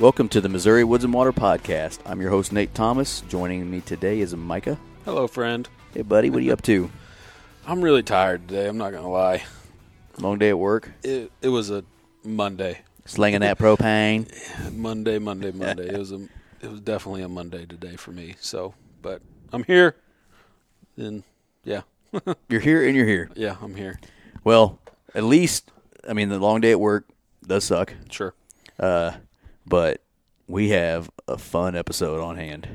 Welcome to the Missouri Woods and Water Podcast. I'm your host, Nate Thomas. Joining me today is Micah. Hello, friend. Hey, buddy, what are you up to? I'm really tired today. I'm not gonna lie. Long day at work? It it was a Monday. Slinging that propane? Monday, Monday, Monday. it was a it was definitely a Monday today for me. So, but I'm here. And yeah, You're here and you're here. yeah, I'm here. Well, at least, I mean, the long day at work does suck, Sure. uh, but we have a fun episode on hand.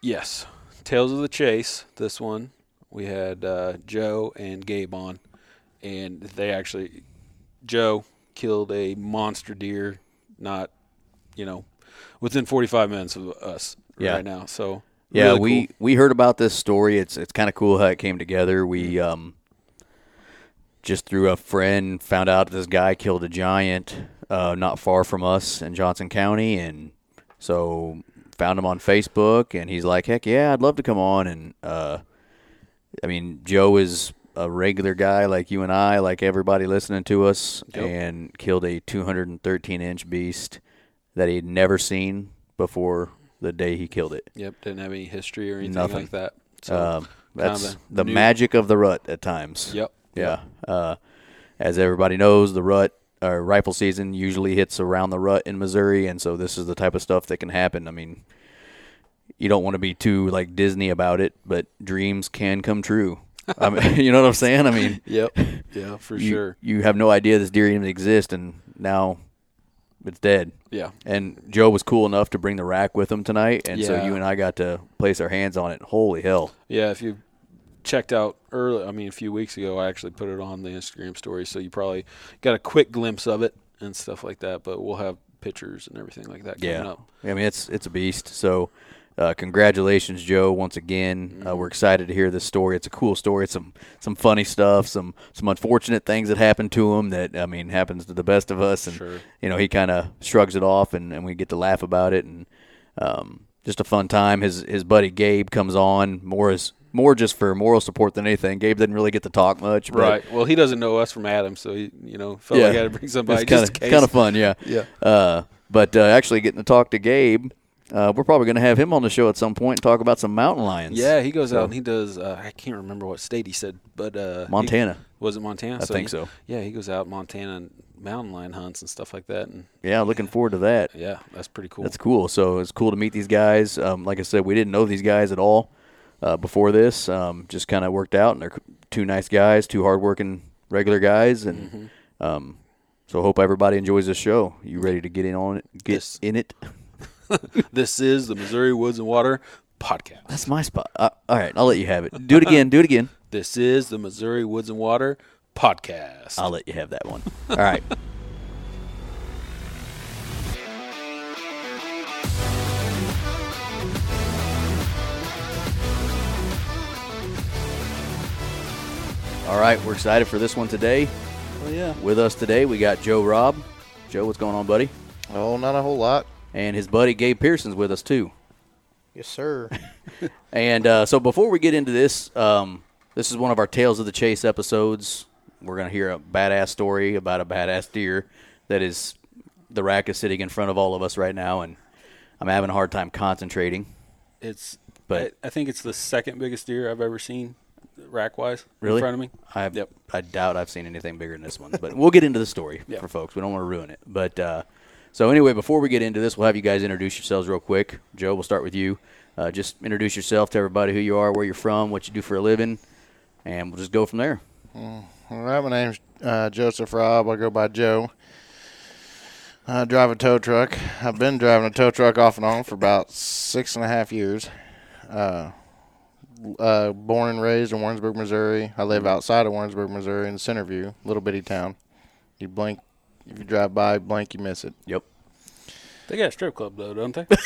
Yes. Tales of the Chase. This one we had uh, Joe and Gabe on, and they actually Joe killed a monster deer. Not, you know, within 45 minutes of us Yeah. right now. So Yeah, really we cool. we heard about this story. It's it's kind of cool how it came together. We um just through a friend found out this guy killed a giant uh, not far from us in Johnson County, and so found him on Facebook, and he's like, "Heck yeah, I'd love to come on." And uh, I mean, Joe is a regular guy like you and I, like everybody listening to us, Yep. and killed a 213 inch beast that he'd never seen before the day he killed it. Yep, didn't have any history or anything Nothing. like that. So Um, that's the new- magic of the rut at times. Yep. Yeah. Uh, as everybody knows, the rut or rifle season usually hits around the rut in Missouri, and so this is the type of stuff that can happen. I mean, you don't want to be too like Disney about it, but dreams can come true. I mean, you know what I'm saying? I mean, Yep. Yeah, for you, sure. you have no idea this deer even exists, and now it's dead. Yeah. And Joe was cool enough to bring the rack with him tonight, and so you and I got to place our hands on it. Holy hell! Yeah, if you checked out early, I mean, a few weeks ago, I actually put it on the Instagram story, so you probably got a quick glimpse of it and stuff like that. But we'll have pictures and everything like that coming up. yeah. up. I mean, it's it's a beast. So, uh, congratulations, Joe, once again. Mm-hmm. Uh, we're excited to hear this story. It's a cool story. It's some some funny stuff, some some unfortunate things that happened to him. That I mean, happens to the best of us. And Sure. you know, he kind of shrugs it off, and, and we get to laugh about it, and um, just a fun time. His his buddy Gabe comes on more as more just for moral support than anything. Gabe didn't really get to talk much, Right. Well, he doesn't know us from Adam, so he, you know, felt Yeah. like I had to bring somebody kind just of kind of fun, yeah. Yeah. Uh, but uh, actually getting to talk to Gabe, uh, we're probably going to have him on the show at some point and talk about some mountain lions. Yeah, he goes So- out and he does. Uh, I can't remember what state he said, but uh, he- Montana. was it Montana? I think he- so. Yeah, he goes out Montana and mountain lion hunts and stuff like that, and Yeah, looking forward to that. yeah, that's pretty cool. That's cool. So it's cool to meet these guys. Um, like I said, we didn't know these guys at all uh, before this. Um, just kind of worked out, and they're two nice guys, two hardworking regular guys, and Mm-hmm. um, so hope everybody enjoys this show. You ready to get in on it? Get Yes. in it. This is the Missouri Woods and Water podcast. That's my spot. Uh, all right, I'll let you have it. Do it again. Do it again. This is the Missouri Woods and Water podcast. I'll let you have that one. All right. All right, we're excited for this one today. Oh yeah. With us today, we got Joe Robb. Joe, what's going on, buddy? Oh, not a whole lot. And his buddy Gabe Pearson's with us too. Yes, sir. And uh, so before we get into this, um, this is one of our Tales of the Chase episodes. we're gonna hear a badass story about a badass deer that is the rack is sitting in front of all of us right now, and I'm having a hard time concentrating. It's But- I, I think it's the second biggest deer I've ever seen, rack wise, Really? in front of me. I Yep. I doubt I've seen anything bigger than this one, but we'll get into the story Yeah. for folks. We don't want to ruin it. But uh, so anyway, before we get into this, we'll have you guys introduce yourselves real quick. Joe, we'll start with you. Uh, just introduce yourself to everybody, who you are, where you're from, what you do for a living, and we'll just go from there. All right, my name's uh, Joseph Robb. I go by Joe. I drive a tow truck. I've been driving a tow truck off and on for about six and a half years. Uh, uh, born and raised in Warrensburg, Missouri. I live outside of Warrensburg, Missouri, in Centerview, little bitty town. You blink, if you drive by, blink, you miss it. Yep. They got a strip club though, don't they?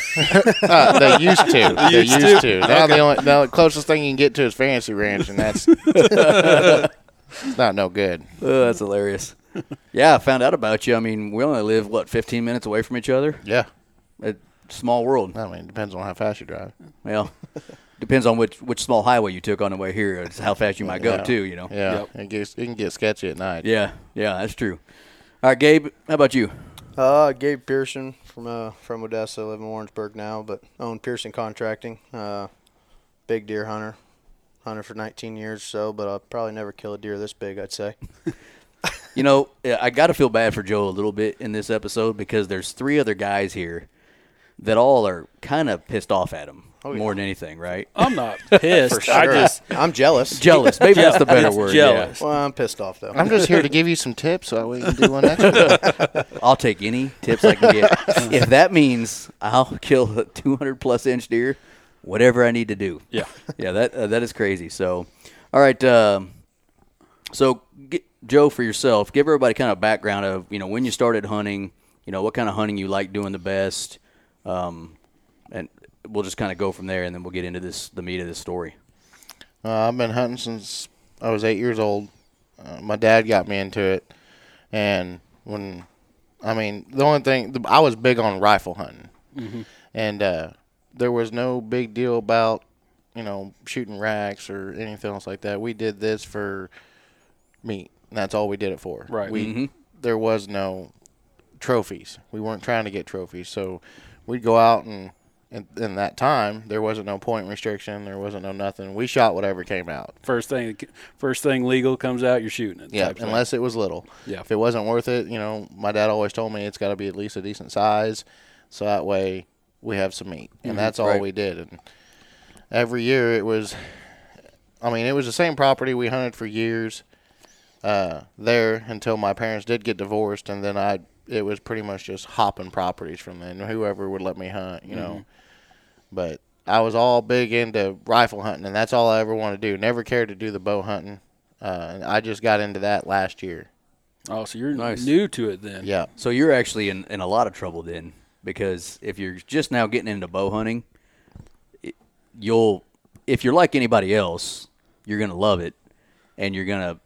Uh, they used to. They used used, to? to. Now the only now the closest thing you can get to is Fantasy Ranch, and that's it's not no good. Oh, that's hilarious. yeah, I found out about you. I mean, we only live what 15 minutes away from each other. Yeah, A small world. I mean, it depends on how fast you drive. Well, depends on which which small highway you took on the way here. It's how fast you might go Yeah. too. You know. Yeah, Yep. it gets it can get sketchy at night. Yeah. Yeah. That's true. All right, Gabe. How about you? Uh, Gabe Pearson from uh from Odessa. Live in Warrensburg now, but own Pearson Contracting. Uh, big deer hunter, hunter for 19 years or so, but I'll probably never kill a deer this big. I'd say. You know, I got to feel bad for Joe a little bit in this episode because there's three other guys here that all are kind of pissed off at him Oh, yeah. more than anything, right? I'm not pissed. For sure. I just I'm jealous. Jealous. Maybe that's the better word. jealous. Well, I'm pissed off though. I'm just here to give you some tips so we can do one next week. I'll take any tips I can get. if that means I'll kill a 200 plus inch deer, whatever I need to do. yeah. yeah, that uh, that is crazy. So, all right. Um, so, get, Joe, for yourself, give everybody kind of background of you know when you started hunting. You know what kind of hunting you like doing the best, um, and we'll just kind of go from there, and then we'll get into this the meat of this story. Uh, I've been hunting since I was eight years old. Uh, my dad got me into it, and when, I mean, the only thing I was big on rifle hunting, and uh, there was no big deal about, you know, shooting racks or anything else like that. We did this for meat. That's all we did it for. Right. We Mhm. there was no trophies. We weren't trying to get trophies, so we'd go out and. In, in that time, there wasn't no point restriction. There wasn't no nothing. We shot whatever came out. First thing, first thing legal comes out, you're shooting it. Yeah, type thing. unless it was little. Yeah. If it wasn't worth it, you know, my dad always told me it's got to be at least a decent size, so that way we have some meat, and that's all right. we did. And every year it was, I mean, it was the same property we hunted for years uh, there until my parents did get divorced, and then I it was pretty much just hopping properties from then. Whoever would let me hunt, you know. But I was all big into rifle hunting, and that's all I ever wanted to do. Never cared to do the bow hunting. Uh, and I just got into that last year. Oh, so you're Nice. new to it then? Yeah. So you're actually in, in a lot of trouble then, because if you're just now getting into bow hunting, it, you'll if you're like anybody else, you're gonna love it, and you're gonna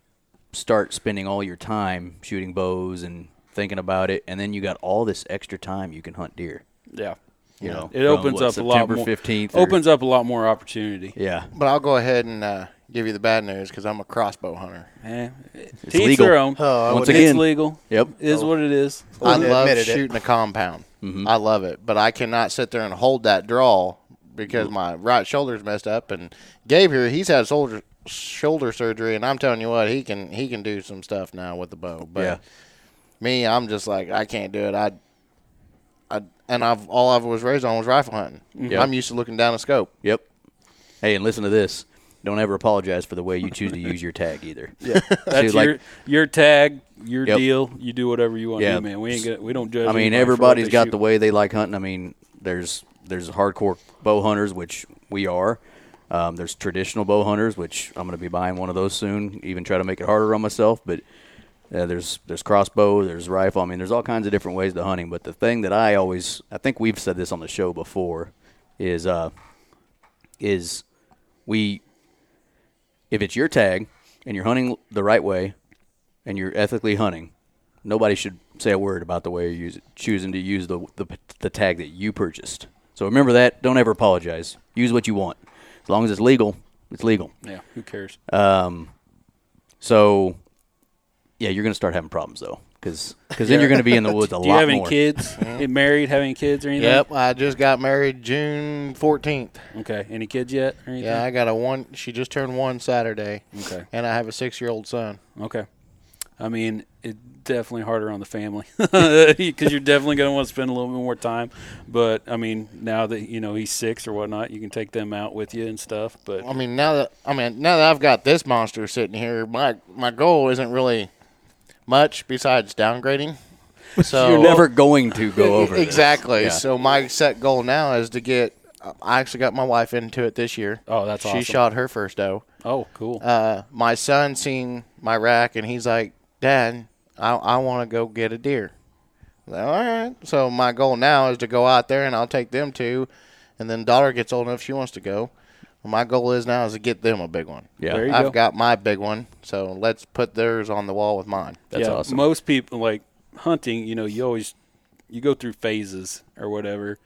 start spending all your time shooting bows and thinking about it, and then you got all this extra time you can hunt deer. Yeah. You know, It from, opens what, up a lot more. 15th. or- Opens up a lot more opportunity. Yeah, But I'll go ahead and uh, give you the bad news because I'm a crossbow hunter. Eh, It's to legal. their own. Oh, Once would- again- it's legal. Yep. It is what it is. I love admitted it. shooting a compound. Mhm. I love it, but I cannot sit there and hold that draw because my right shoulder's messed up. And Gabe here, he's had shoulder shoulder surgery, and I'm telling you what, he can he can do some stuff now with the bow. But Yeah. Me, I'm just like I can't do it. I, I and I've all I was raised on was rifle hunting. Yeah. I'm used to looking down a scope. Yep. Hey, and listen to this. Don't ever apologize for the way you choose to use your tag either. Yeah. That's See, like- your your tag, your Yep. deal. You do whatever you want Yeah. to do, man. We ain't get, we don't judge. I mean, anybody for what everybody's they got shoot. the way they like hunting. I mean, there's there's hardcore bow hunters, which we are. Um, there's traditional bow hunters, which I'm going to be buying one of those soon. Even try to make it harder on myself. But uh, there's there's crossbow, there's rifle. I mean, there's all kinds of different ways to hunting. But the thing that I always, I think we've said this on the show before, is uh, is we if it's your tag and you're hunting the right way and you're ethically hunting, nobody should say a word about the way you're choosing to use the, the the tag that you purchased. So remember that. Don't ever apologize. Use what you want. As long as it's legal, it's legal. Yeah, who cares? Um, so yeah, you're gonna start having problems though, because then you're gonna be in the woods a lot. Do lot you have any more. kids? You married? Have any kids or anything? Yep, I just got married June 14th. Okay. Any kids yet? Or anything? Yeah, I got a one. She just turned one Saturday, Okay. and I have a six-year-old son. Okay. I mean, it's definitely harder on the family because you're definitely going to want to spend a little bit more time. But I mean, now that you know he's six or whatnot, you can take them out with you and stuff. But I mean, now that I mean now that I've got this monster sitting here, my my goal isn't really much besides downgrading. So You're never going to go over this. exactly. Yeah. So my set goal now is to get. I actually got my wife into it this year. oh, that's she awesome. shot her first doe. Oh, cool. Uh, my son seen my rack and he's like, "Dad, I I want to go get a deer." Like, All right. So my goal now is to go out there and I'll take them two, and then daughter gets old enough she wants to go. My goal is now is to get them a big one. Yeah, There you I've go. got my big one, so let's put theirs on the wall with mine. that's yeah, awesome. Most people like hunting. You know, you always you go through phases or whatever.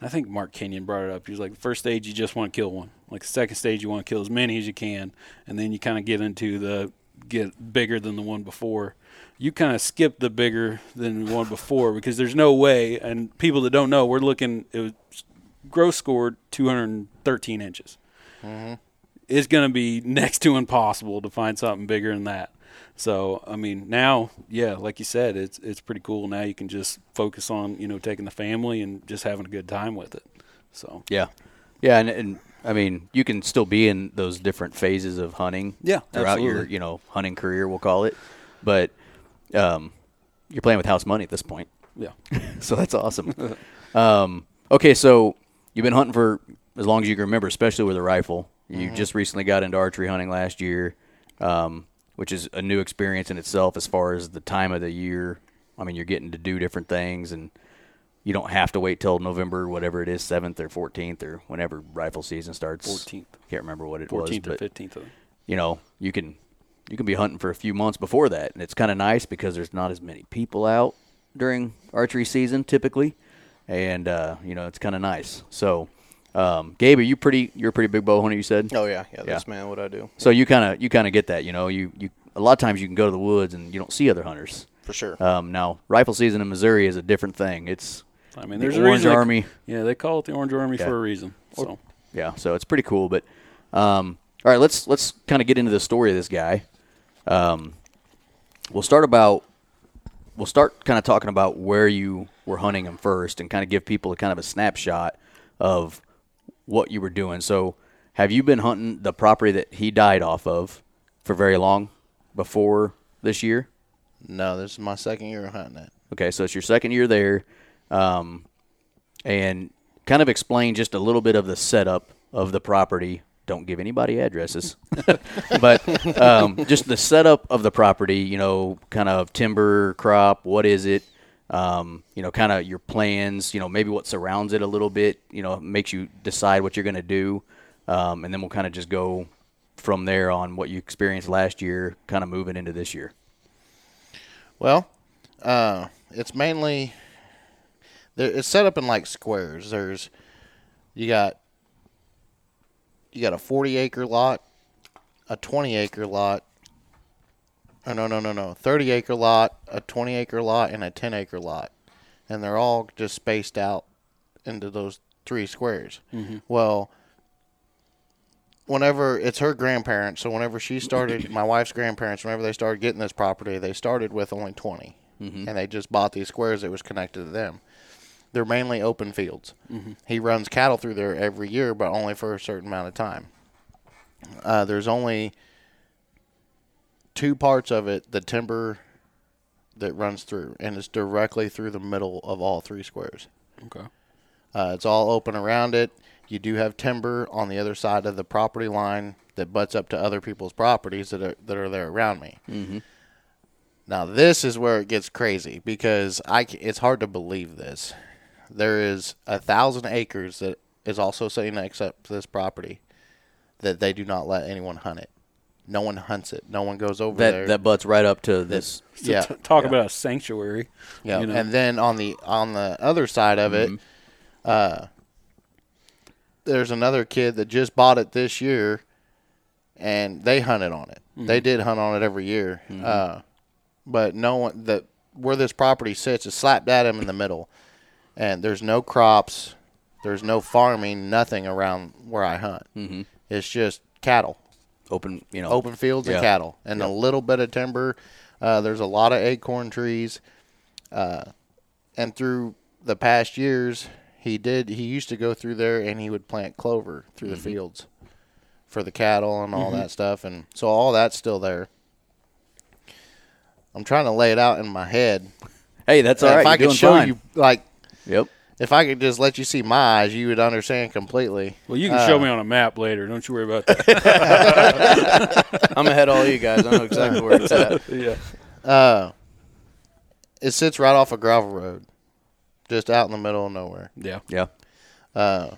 I think Mark Kenyon brought it up. He was like, the first stage you just want to kill one. Like the second stage you want to kill as many as you can, and then you kind of get into the get bigger than the one before. You kind of skip the bigger than the one before because there's no way. And people that don't know, we're looking. It was gross scored 213 inches. It's going to be next to impossible to find something bigger than that. So I mean, now, yeah, like you said, it's it's pretty cool. Now you can just focus on you know taking the family and just having a good time with it. So Yeah, yeah, and, and I mean, you can still be in those different phases of hunting. Yeah, throughout your you know hunting career, we'll call it. But um, you're playing with house money at this point, yeah, so that's awesome. um, okay, so you've been hunting for as long as you can remember, especially with a rifle. You just recently got into archery hunting last year, um, which is a new experience in itself as far as the time of the year. I mean, you're getting to do different things and you don't have to wait till November, whatever it is, seventh or fourteenth, or whenever rifle season starts. 14th. Can't remember what it was, fourteenth or fifteenth. you know, you can you can be hunting for a few months before that, and it's kind of nice because there's not as many people out during archery season typically, and uh, you know it's kind of nice. So, um, Gabe, are you pretty? You're a pretty big bow hunter, you said. Oh yeah, yeah. That's man what I do So you kind of you kind of get that, you know. You you a lot of times you can go to the woods and you don't see other hunters. for sure. Um, now rifle season in Missouri is a different thing. It's I mean, the there's a Orange reason they- Army. yeah, they call it the Orange Army Yeah. for a reason. So Yeah, so it's pretty cool. But um, all right, let's let's kind of get into the story of this guy. Um, we'll start about we'll start kind of talking about where you were hunting him first, and kind of give people a kind of a snapshot of what you were doing. So, have you been hunting the property that he died off of for very long before this year? No, this is my second year hunting it. Okay, so it's your second year there, um, and kind of explain just a little bit of the setup of the property. Don't give anybody addresses, but um, just the setup of the property. You know, kind of timber crop. What is it? Um, you know, kind of your plans. You know, maybe what surrounds it a little bit. You know, makes you decide what you're going to do, um, and then we'll kind of just go from there on what you experienced last year, kind of moving into this year. Well, uh, it's mainly it's set up in like squares. There's you got you got a 40 acre lot, a 20 acre lot. Oh, no, no, no, no. 30 acre lot, a 20 acre lot, and a 10 acre lot. And they're all just spaced out into those three squares. Mm-hmm. Well, whenever it's her grandparents, so whenever she started, my wife's grandparents, whenever they started getting this property, they started with only 20. Mm-hmm. And they just bought these squares that was connected to them. They're mainly open fields. Mm-hmm. He runs cattle through there every year, but only for a certain amount of time. Uh, there's only two parts of it the timber that runs through, and it's directly through the middle of all three squares. okay, Uh, it's all open around it. You do have timber on the other side of the property line that butts up to other people's properties that are that are there around me. Mm-hmm. Now this is where it gets crazy because I it's hard to believe this. There is a thousand acres that is also sitting next up to this property that they do not let anyone hunt it. No one hunts it. No one goes over That there. that butts right up to this. So yeah, t- talk yeah. about a sanctuary. Yeah, you know. and then on the on the other side of it, uh, there's another kid that just bought it this year, and they hunted on it. They did hunt on it every year. Uh, but no one that where this property sits is slap dab in the middle, and there's no crops, there's no farming, nothing around where I hunt. Mm-hmm. It's just cattle, Open, you know, open fields Yeah. and cattle, and a little bit of timber. Uh, there's a lot of acorn trees, uh, and through the past years, he did. He used to go through there and he would plant clover through the fields for the cattle and all that stuff, and so all that's still there. I'm trying to lay it out in my head. Hey, that's all right. if. I You're could doing show fine. you, like, Yep. If I could just let you see my eyes, you would understand completely. Well, you can Uh, show me on a map later. Don't you worry about that. I'm ahead of all you guys. I know exactly where it's at. yeah. Uh, it sits right off a gravel road, just out in the middle of nowhere. Yeah. Yeah. Uh,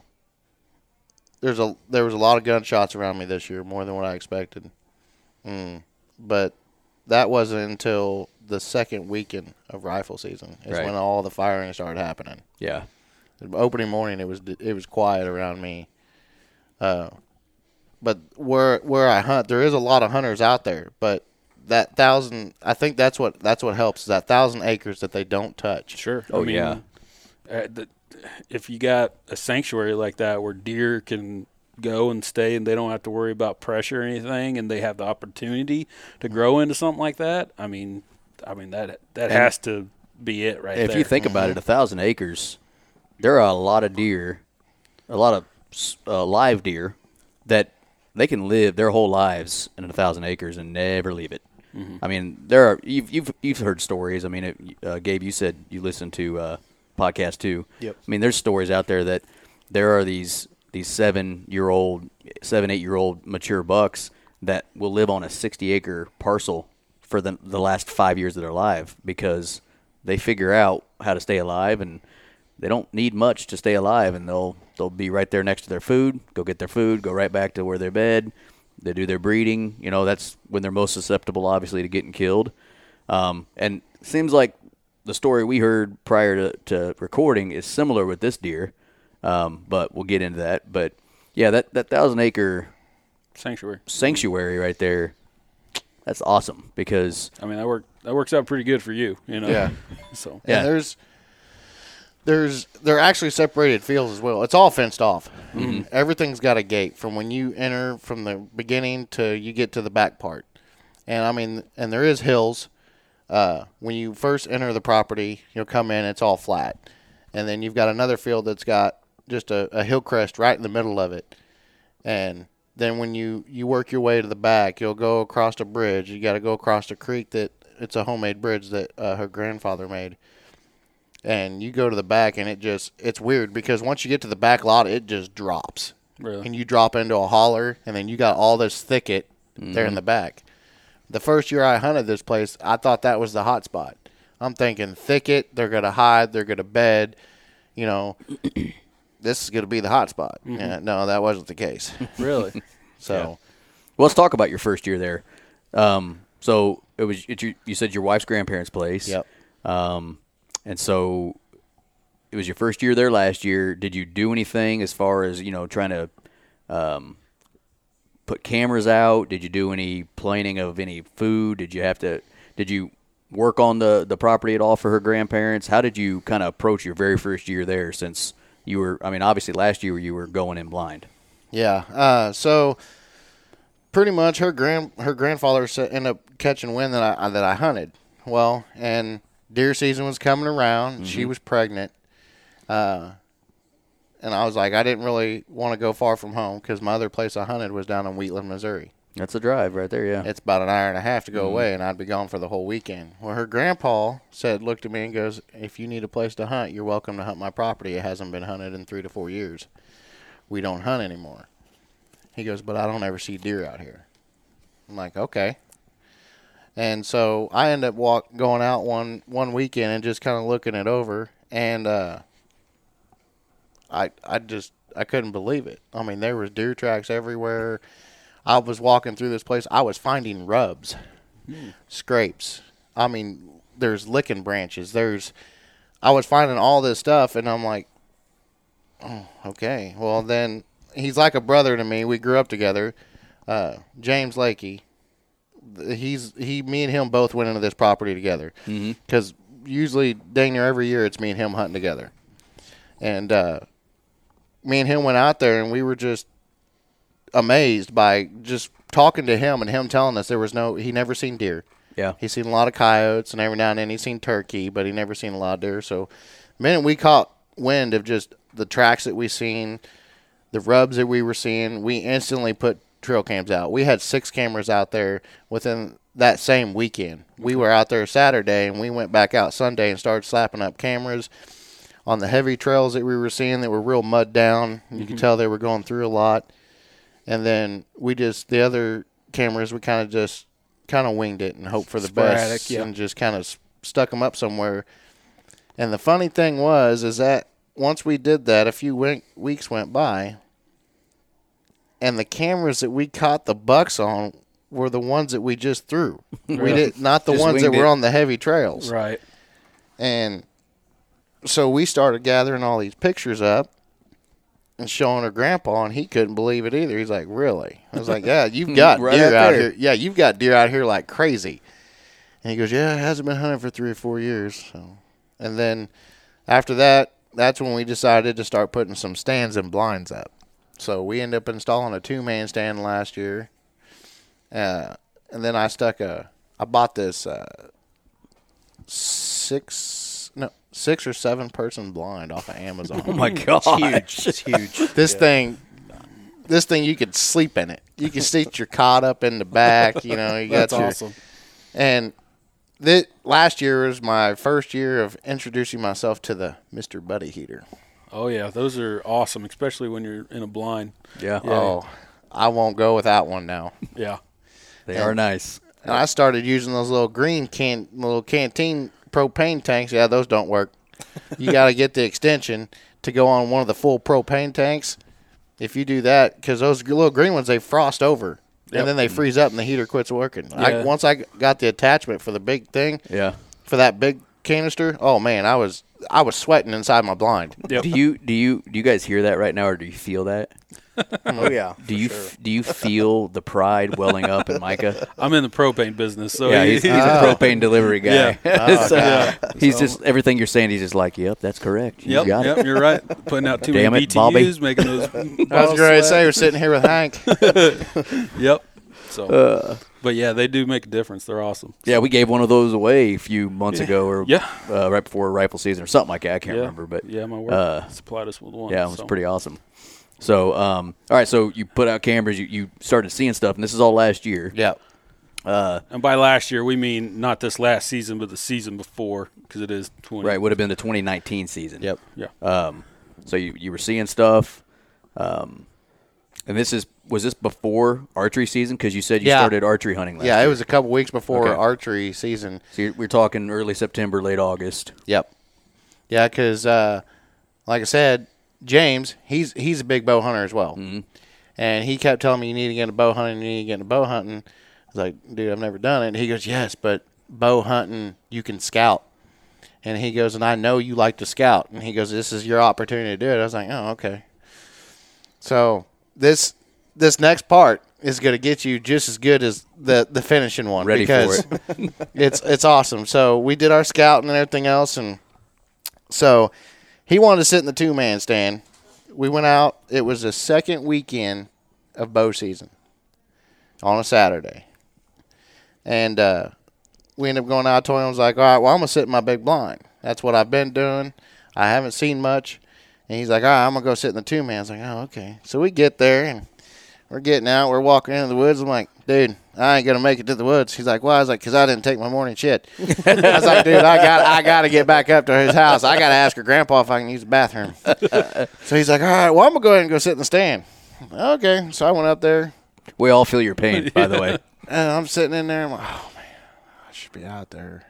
there's a there was a lot of gunshots around me this year, more than what I expected. Mm. But that wasn't until the second weekend of rifle season. Is Right. when all the firing started happening. Yeah. The opening morning, it was it was quiet around me. Uh, but where where I hunt, there is a lot of hunters out there. But that thousand, I think that's what that's what helps. Is that thousand acres that they don't touch. Sure. Oh, I mean, yeah. uh, the, if you got a sanctuary like that where deer can go and stay and they don't have to worry about pressure or anything and they have the opportunity to grow into something like that, I mean, I mean that that And has to be it right if there. you think about it, a thousand acres, there are a lot of deer, a lot of uh, live deer that they can live their whole lives in a thousand acres and never leave it. I mean, there are you've you've you've heard stories. I mean, it, uh, Gabe, you said you listened to uh, podcast too. Yep. I mean, there's stories out there that there are these these seven year old, seven eight year old mature bucks that will live on a sixty acre parcel for the the last five years of their life because they figure out how to stay alive and they don't need much to stay alive and they'll they'll be right there next to their food go get their food go right back to where they're bed. They do their breeding you know that's when they're most susceptible obviously to getting killed. Um, and seems like the story we heard prior to, to recording is similar with this deer um, but we'll get into that but yeah that, that thousand acre sanctuary. sanctuary right there that's awesome because I mean, that work that works out pretty good for you, you know. Yeah. So Yeah. And there's there's they're actually separated fields as well. It's all fenced off. Everything's got a gate from when you enter from the beginning to you get to the back part. And I mean, and there is hills. Uh, when you first enter the property, you'll come in. It's all flat, and then you've got another field that's got just a, a hill crest right in the middle of it. And then when you you work your way to the back, you'll go across a bridge. You got to go across a creek that it's a homemade bridge that uh, her grandfather made and you go to the back and it just it's weird because once you get to the back lot it just drops Really? and you drop into a holler and then you got all this thicket there in the back the first year i hunted this place i thought that was the hot spot i'm thinking thicket they're gonna hide they're gonna bed you know this is gonna be the hot spot yeah, no that wasn't the case really, so Well, let's talk about your first year there. Um, so it was it, you, you said your wife's grandparents' place. Yep. Um, and so it was your first year there last year. Did you do anything as far as you know trying to um, put cameras out? Did you do any planning of any food? Did you have to? Did you work on the the property at all for her grandparents? How did you kind of approach your very first year there? Since you were, I mean, obviously last year you were going in blind. Yeah. Uh, so pretty much her grand her grandfather ended up catching wind that I that I hunted. Well, and deer season was coming around. She was pregnant. Uh, and I was like, I didn't really want to go far from home because my other place I hunted was down in Wheatland, Missouri. That's a drive right there. Yeah. It's about an hour and a half to go away, and I'd be gone for the whole weekend. Well, her grandpa said, looked at me and goes, "If you need a place to hunt, you're welcome to hunt my property. It hasn't been hunted in three to four years. We don't hunt anymore." He goes, "But I don't ever see deer out here." I'm like, "Okay." And so I end up walk going out one one weekend and just kind of looking it over, and uh, I I just I couldn't believe it. I mean, there was deer tracks everywhere. I was walking through this place. I was finding rubs, scrapes. I mean, there's licking branches. There's, I was finding all this stuff, and I'm like, oh, okay. Well, then he's like a brother to me. We grew up together. Uh, James Lakey, he's he me and him both went into this property together because usually dang near every year it's me and him hunting together, and uh, me and him went out there and we were just amazed by just talking to him and him telling us there was no he never seen deer. Yeah. He's seen a lot of coyotes and every now and then he's seen turkey, but he never seen a lot of deer. So, the minute we caught wind of just the tracks that we seen, the rubs that we were seeing, we instantly put trail cams out. We had six cameras out there within that same weekend. We were out there Saturday and we went back out Sunday and started slapping up cameras on the heavy trails that we were seeing that were real mud down. You could mm-hmm. tell they were going through a lot. And then we just the other cameras we kind of just kind of winged it and hoped for the Sporadic, best yeah. and just kind of stuck them up somewhere. And the funny thing was is that once we did that, a few we- weeks went by, and the cameras that we caught the bucks on were the ones that we just threw. We did not the Just ones that were it. on the heavy trails. Right. And so we started gathering all these pictures up and showing her grandpa, and he couldn't believe it either. He's like, "Really?" I was like, "Yeah, you've got Right deer out out here. Yeah, you've got deer out here like crazy." And he goes, "Yeah, it hasn't been hunted for three or four years." So, and then after that, that's when we decided to start putting some stands and blinds up. So we ended up installing a two-man stand last year, uh, and then I stuck a. I bought this uh, six six or seven person blind off of Amazon. Oh my god. Huge. It's huge. this thing this thing you could sleep in it. You can sit your cot up in the back, you know, you got That's your awesome. and that last year was my first year of introducing myself to the Mr. Buddy heater. Oh yeah, those are awesome, especially when you're in a blind. Yeah. Yeah. Oh, I won't go without one now. Yeah. They are nice. And I started using those little green can little canteen propane tanks. Yeah, those don't work. You got to get the extension to go on one of the full propane tanks. If you do that, because those little green ones they frost over Yep. and then they freeze up and the heater quits working. I, once I got the attachment for the big thing Yeah. for that big canister, oh man, I was I was sweating inside my blind. Yep. Do you do you do you guys hear that right now, or do you feel that? Oh yeah. Do you f- do you feel the pride welling up in Micah? I'm in the propane business, so yeah, he- he's, he's a propane delivery guy. Oh, So, God. he's just everything you're saying. He's just like, "Yep, that's correct. You Yep, got yep, it." you're right. Putting out too Damn many it, Bobby. Making those. I was bottles going to say we're sitting here with Hank. Yep. So, Uh. but yeah, they do make a difference. They're awesome. Yeah, we gave one of those away a few months ago, or Yeah. uh, right before rifle season, or something like that. I can't yeah. remember, but yeah, my work uh, supplied us with one. yeah, it was so. pretty awesome. So, um, all right, so you put out cameras, you, you started seeing stuff, and this is all last year. yeah. Uh, And by last year, we mean not this last season, but the season before, because it is 20. right, would have been the 2019 season. Yep. Yeah. Um, so you, you were seeing stuff, um, and this is was this before archery season? Because you said you Yeah. started archery hunting last Yeah, year. it was a couple weeks before Okay. archery season. So you're, we're talking early September, late August. Yep. Yeah, because uh, like I said, James, he's he's a big bow hunter as well, mm-hmm. and he kept telling me you need to get into bow hunting, you need to get into bow hunting. I was like, dude, I've never done it. And he goes, yes, but bow hunting you can scout, and he goes, and I know you like to scout, and he goes, this is your opportunity to do it. I was like, oh, okay. So this this next part is going to get you just as good as the the finishing one. Ready for because it's it's awesome. So we did our scouting and everything else, and so he wanted to sit in the two man stand. We went out. It was the second weekend of bow season on a Saturday, and uh, we ended up going out. Told him I was like, "All right, well, I'm gonna sit in my big blind. That's what I've been doing. I haven't seen much." And he's like, "All right, I'm gonna go sit in the two man." I was like, "Oh, okay." So we get there and we're getting out. We're walking into the woods. I'm like, dude, I ain't gonna make it to the woods. He's like, why? I was like, cause I didn't take my morning shit. I was like, dude, I got, I got to get back up to his house. I got to ask her grandpa if I can use the bathroom. so he's like, all right, well, I'm gonna go ahead and go sit in the stand. Okay, so I went up there We all feel your pain, by the way. and I'm sitting in there. I'm like, oh man, I should be out there.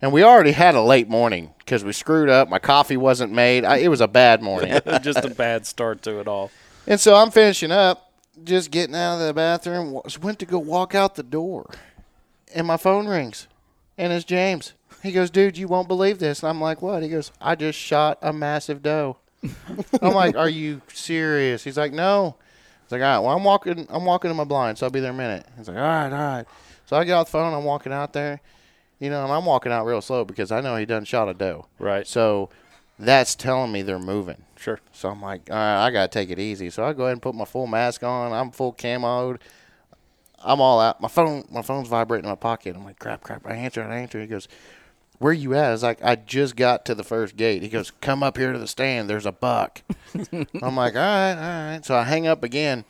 And we already had a late morning because we screwed up. My coffee wasn't made. I, it was a bad morning. Just a bad start to it all. And so I'm finishing up, just getting out of the bathroom. Went to go walk out the door, and my phone rings, and it's James. He goes, "Dude, you won't believe this." And I'm like, "What?" He goes, "I just shot a massive doe." I'm like, "Are you serious?" He's like, "No, He's like, all right, well, I'm walking, I'm walking to my blind, so I'll be there in a minute. He's like, all right, all right. So I get off the phone, I'm walking out there, you know, and I'm walking out real slow because I know he done shot a doe. Right. So that's telling me they're moving. Sure. So I'm like, all right, I gotta take it easy. So I go ahead and put my full mask on. I'm full camoed. I'm all out. My phone, my phone's vibrating in my pocket. I'm like, crap, crap. I answer, I answer. He goes, where you at? I was like, I just got to the first gate. He goes, come up here to the stand. There's a buck. I'm like, all right, all right. So I hang up again,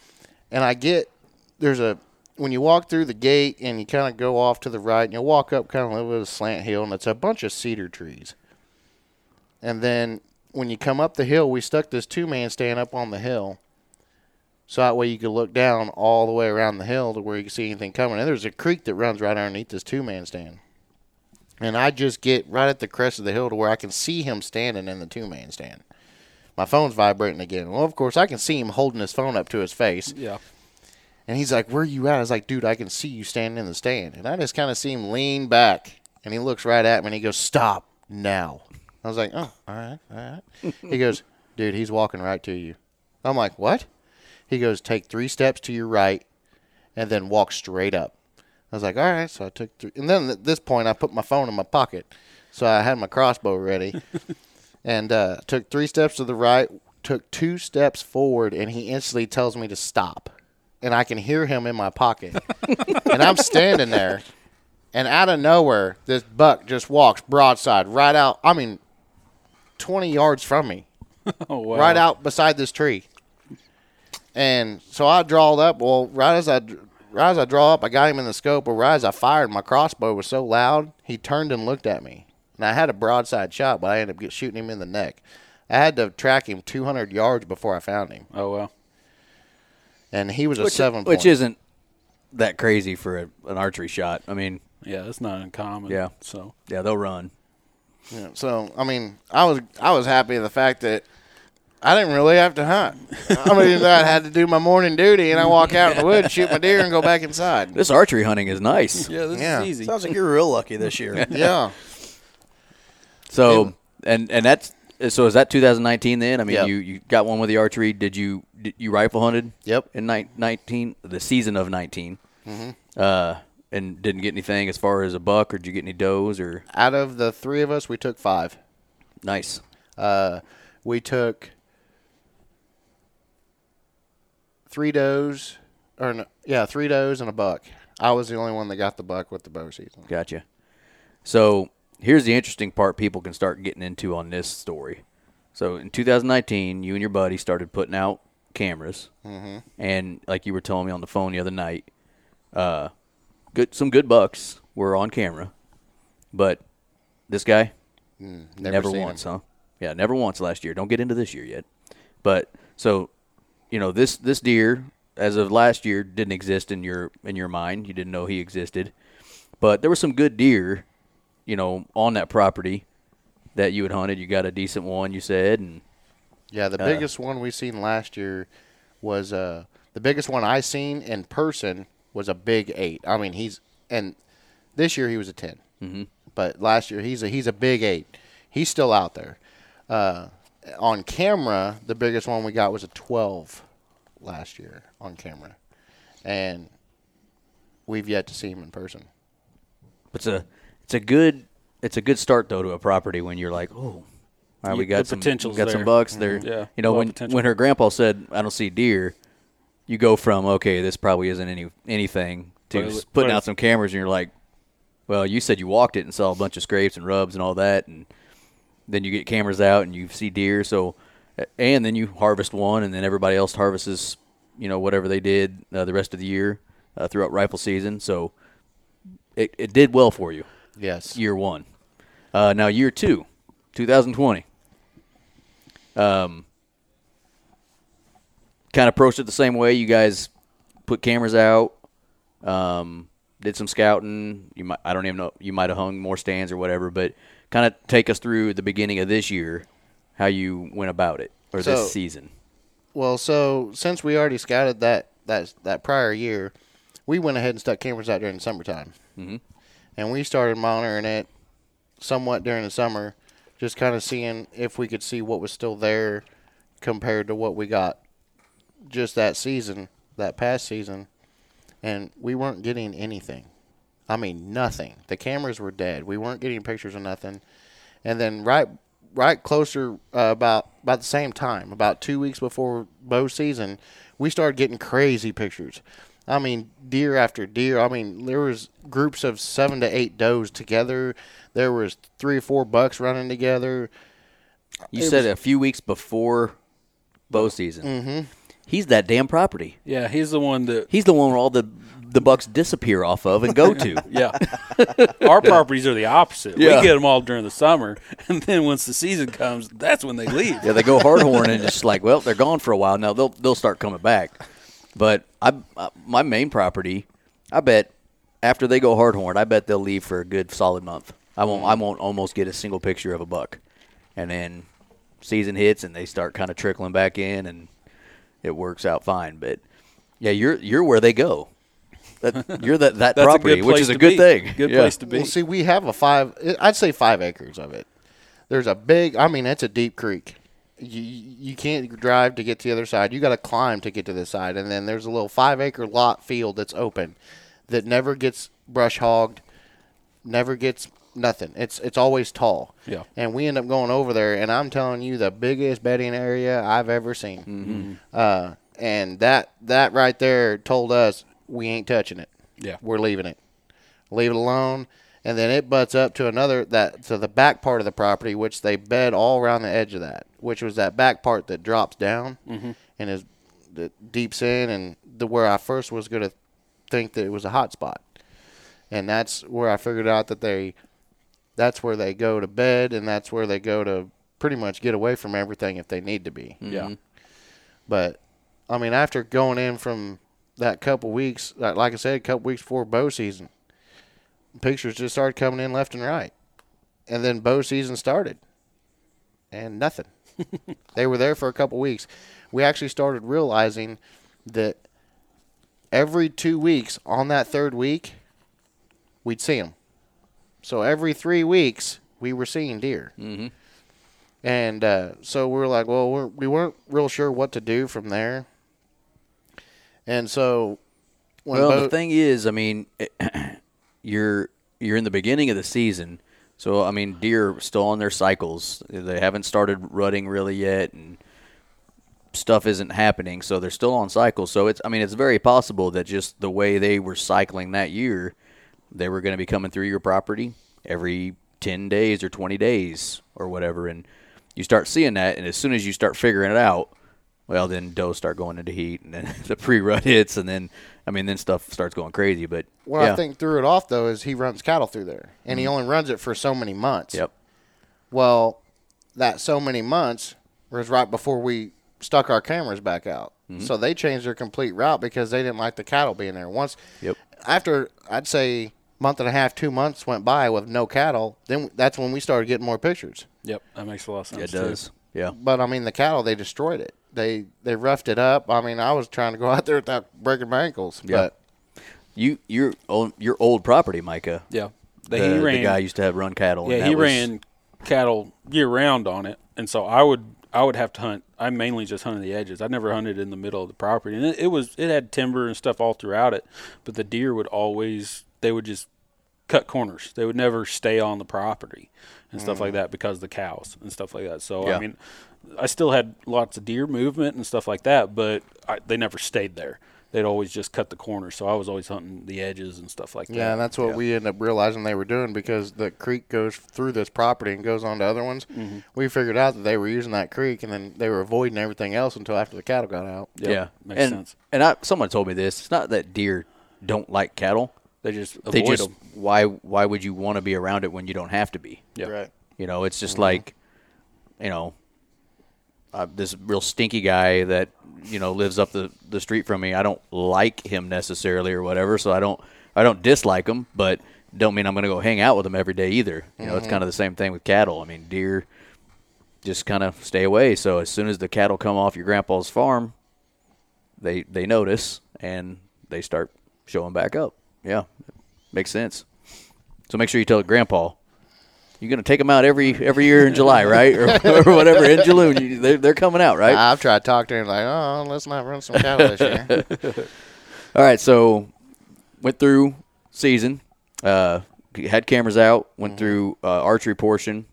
and I get there's a when you walk through the gate and you kind of go off to the right, and you walk up kind of a little bit of a slant hill, and it's a bunch of cedar trees. And then when you come up the hill, we stuck this two man stand up on the hill. So that way you could look down all the way around the hill to where you could see anything coming. And there's a creek that runs right underneath this two man stand. And I just get right at the crest of the hill to where I can see him standing in the two man stand. My phone's vibrating again. Well, of course, I can see him holding his phone up to his face. Yeah. And he's like, Where you at? I was like, Dude, I can see you standing in the stand. And I just kind of see him lean back. And he looks right at me and he goes, Stop now. I was like, Oh, all right, all right. he goes, Dude, he's walking right to you. I'm like, What? He goes, Take three steps to your right and then walk straight up. I was like, All right. So I took three. And then at this point, I put my phone in my pocket. So I had my crossbow ready and uh, took three steps to the right, took two steps forward, and he instantly tells me to stop. And I can hear him in my pocket. and I'm standing there, and out of nowhere, this buck just walks broadside right out. I mean, 20 yards from me, Oh wow. right out beside this tree. And so I drawed up. Well, right as I right as I draw up, I got him in the scope. But right as I fired, my crossbow was so loud, he turned and looked at me. And I had a broadside shot, but I ended up get, shooting him in the neck. I had to track him 200 yards before I found him, Oh well. and he was a which, seven. which point. isn't that crazy for a, an archery shot. I mean, Yeah, that's not uncommon. Yeah. So yeah, they'll run. Yeah, so I mean, I was I was happy with the fact that I didn't really have to hunt. I mean, I had to do my morning duty, and I walk out in the woods, shoot my deer, and go back inside. This archery hunting is nice. yeah, this Yeah. is easy. Sounds like you're real lucky this year. Yeah, So and and that's so is that 2019 then? I mean, Yep. you you got one with the archery. Did you did you rifle hunted? Yep. In ni- 19, the season of 19. Mm-hmm. Uh, and didn't get anything as far as a buck, or did you get any does or out of the three of us, we took five. nice? Uh, we took three does, or no, yeah, three does and a buck. I was the only one that got the buck with the bow season. Gotcha. So here's the interesting part people can start getting into on this story. So in 2019, you and your buddy started putting out cameras, mm-hmm. and like you were telling me on the phone the other night, uh, good some good bucks were on camera, but this guy Never, never, once, him. huh? Yeah, never once last year. Don't get into this year yet, but so you know this this deer as of last year didn't exist in your in your mind. You didn't know he existed, but there were some good deer, you know, on that property that you had hunted. You got a decent one, you said, and Yeah, the Uh, biggest one we seen last year was uh the biggest one I seen in person was a big eight. I mean, he's and this year he was a 10 mm-hmm. but last year he's a he's a big eight. He's still out there. Uh, on camera, the biggest one we got was a twelve last year on camera, and we've yet to see him in person. it's a it's a good it's a good start though to a property when you're like, oh, all right, we got the some potential's got some there. bucks there. Yeah, you know a when potential. when her grandpa said, "I don't see deer," you go from okay, this probably isn't any anything to But it- but putting out some cameras, and you're like, well, you said you walked it and saw a bunch of scrapes and rubs and all that, and then you get cameras out and you see deer. So, and then you harvest one, and then everybody else harvests, you know, whatever they did uh, the rest of the year uh, throughout rifle season. So, it it did well for you Yes. year one. Uh, now year two, 2020. Um, kind of approached it the same way. You guys put cameras out, um, did some scouting. You might I don't even know you might have hung more stands or whatever, but kind of take us through the beginning of this year, how you went about it or So- this season. Well, so since we already scouted that that that prior year, we went ahead and stuck cameras out during the summertime, mm-hmm. and we started monitoring it somewhat during the summer, just kind of seeing if we could see what was still there compared to what we got just that season, that past season, and we weren't getting anything. I mean, nothing. The cameras were dead. We weren't getting pictures of nothing. And then right, right closer uh, about about the same time, about two weeks before bow season, we started getting crazy pictures. I mean, deer after deer. I mean, there was groups of seven to eight does together. There was three or four bucks running together. You It said was- a few weeks before bow season. Mm-hmm. He's that damn property. Yeah, he's the one that. He's the one where all the the bucks disappear off of and go to. Yeah, our properties are the opposite. Yeah. We get them all during the summer, and then once the season comes, that's when they leave. Yeah, they go hard horn and just like, well, they're gone for a while. Now they'll they'll start coming back. But I, uh, my main property, I bet after they go hard horn, I bet they'll leave for a good solid month. I won't I won't almost get a single picture of a buck, and then season hits and they start kind of trickling back in and it works out fine. But yeah, you're you're where they go. That, you're that that property, a good place which is a good be. thing. Good Yeah. place to be. Well, see, we have a five. I'd say five acres of it. There's a big. I mean, it's a deep creek. You you can't drive to get to the other side. You got to climb to get to this side, and then there's a little five acre lot field that's open, that never gets brush hogged, never gets nothing. It's it's always tall. Yeah. And we end up going over there, and I'm telling you, the biggest bedding area I've ever seen. Mm-hmm. Uh, and that that right there told us we ain't touching it. Yeah. We're leaving it. Leave it alone. And then it butts up to another that to the back part of the property, which they bed all around the edge of that, which was that back part that drops down Mm-hmm. and is that deeps in, and the where I first was going to think that it was a hot spot, and that's where I figured out that they, that's where they go to bed, and that's where they go to pretty much get away from everything if they need to be. Mm-hmm. Yeah. But I mean, after going in from that couple weeks, like like I said, a couple weeks before bow season, pictures just started coming in left and right, and then bow season started, and nothing. they were there for a couple weeks. We actually started realizing that every two weeks on that third week, we'd see them. So every three weeks, we were seeing deer. Mhm. And uh, so we were like, well, we're, we weren't real sure what to do from there. And so, when well, Bo- the thing is, I mean, you're you're in the beginning of the season, so I mean, deer are still on their cycles. They haven't started rutting really yet, and stuff isn't happening, so they're still on cycles. So it's, I mean, it's very possible that just the way they were cycling that year, they were going to be coming through your property every ten days or twenty days or whatever, and you start seeing that, and as soon as you start figuring it out, well, then does start going into heat, and then the pre-rut hits, and then I mean, then stuff starts going crazy. But what yeah. I think threw it off though is he runs cattle through there, and he only runs it for so many months. yep, Well, that so many months was right before we stuck our cameras back out. Mm-hmm. So they changed their complete route because they didn't like the cattle being there. Once, Yep. After I'd say month and a half, two months went by with no cattle, then that's when we started getting more pictures. Yep, that makes a lot of sense. it too. does. Yeah, But I mean, the cattle they destroyed it. They they roughed it up. I mean, I was trying to go out there without breaking my ankles. Yeah. But you your old your old property, Micah. Yeah, The, he the ran. guy used to have run cattle. yeah, that he was- ran cattle year round on it, and so I would I would have to hunt. I mainly just hunted the edges. I never hunted in the middle of the property, and it, it was it had timber and stuff all throughout it, but the deer would always they would just cut corners. They would never stay on the property and stuff like that because of the cows and stuff like that. So Yeah. I mean, I still had lots of deer movement and stuff like that, but I, they never stayed there. They'd always just cut the corners. So I was always hunting the edges and stuff like that. yeah, and that's what we ended up realizing they were doing because the creek goes through this property and goes on to other ones. Mm-hmm. We figured out that they were using that creek, and then they were avoiding everything else until after the cattle got out. Yep, yeah, makes and, sense. And I, someone told me this. It's not that deer don't like cattle. They just avoid They just them. why why would you want to be around it when you don't have to be? Yeah. Right. You know, it's just like, you know, uh, this real stinky guy that you know lives up the, the street from me. I don't like him necessarily or whatever, so I don't I don't dislike him, but don't mean I'm going to go hang out with him every day either. You know, it's kind of the same thing with cattle. I mean, deer just kind of stay away. So as soon as the cattle come off your grandpa's farm, they they notice and they start showing back up. Yeah, makes sense. So make sure you tell grandpa You're gonna take them out every every year in July, right, or, or whatever in June. They're, they're coming out, right? I've tried to talk to him like, oh, let's not run some cattle this year. All right, so went through season, uh, had cameras out, went Mm-hmm. through uh, archery portion.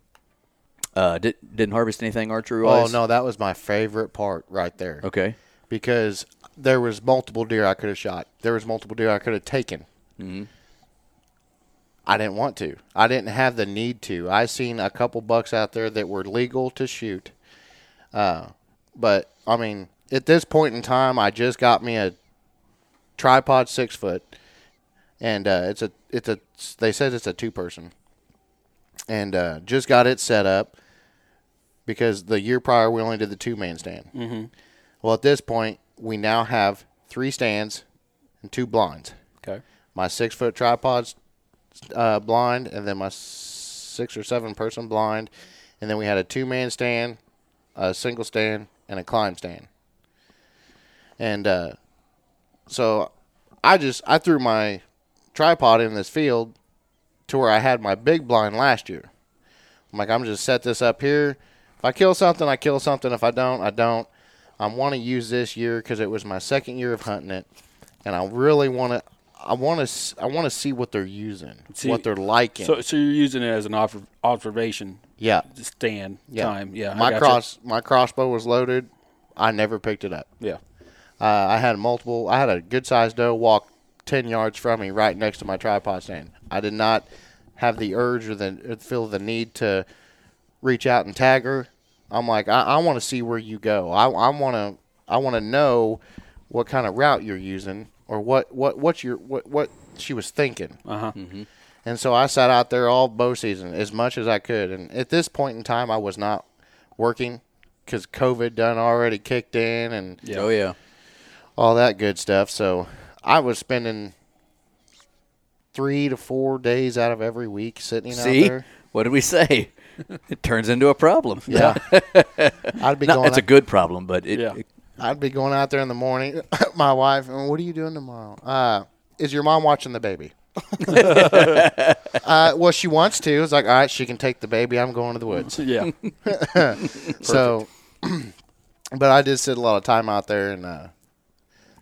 Uh, did, didn't harvest anything archery oh no, that was my favorite part right there Okay. because there was multiple deer I could have shot. There was multiple deer I could have taken. Mhm. I didn't want to. I didn't have the need to. I seen a couple bucks out there that were legal to shoot. Uh, but I mean, at this point in time, I just got me a tripod six foot, and uh, it's a it's a they said it's a two person, and uh, just got it set up because the year prior we only did the two man stand. Mm-hmm. Well, at this point, we now have three stands and two blinds. Okay. My six foot tripod's uh, blind, and then my six or seven person blind, and then we had a two man stand, a single stand, and a climb stand. And uh, so I just I threw my tripod in this field to where I had my big blind last year. I'm like, I'm just set this up here. If I kill something, I kill something. If I don't, I don't. I want to use this year because it was my second year of hunting it, and I really want to. I want to. I want to see what they're using, See, what they're liking. So, so you're using it as an obser- observation yeah, stand yeah. time. Yeah. My cross, my crossbow was loaded. I never picked it up. Yeah. Uh, I had multiple. I had a good sized doe walk ten yards from me, right next to my tripod stand. I did not have the urge or the feel the need to reach out and tag her. I'm like, I, I want to see where you go. I, I want to. I want to know what kind of route you're using or what what what your what what she was thinking. Uh huh. And so I sat out there all bow season as much as I could. And at this point in time, I was not working because COVID done already kicked in and Yeah. Oh yeah. all that good stuff. So I was spending three to four days out of every week sitting See, out there. what did we say? it turns into a problem. Yeah, I'd be No, going. it's a good problem, but it, Yeah. it- I'd be going out there in the morning. My wife, "Oh, what are you doing tomorrow? Uh, is your mom watching the baby? uh, well, she wants to. It's like, all right, she can take the baby. I'm going to the woods. Yeah. So, but I did sit a lot of time out there, and uh,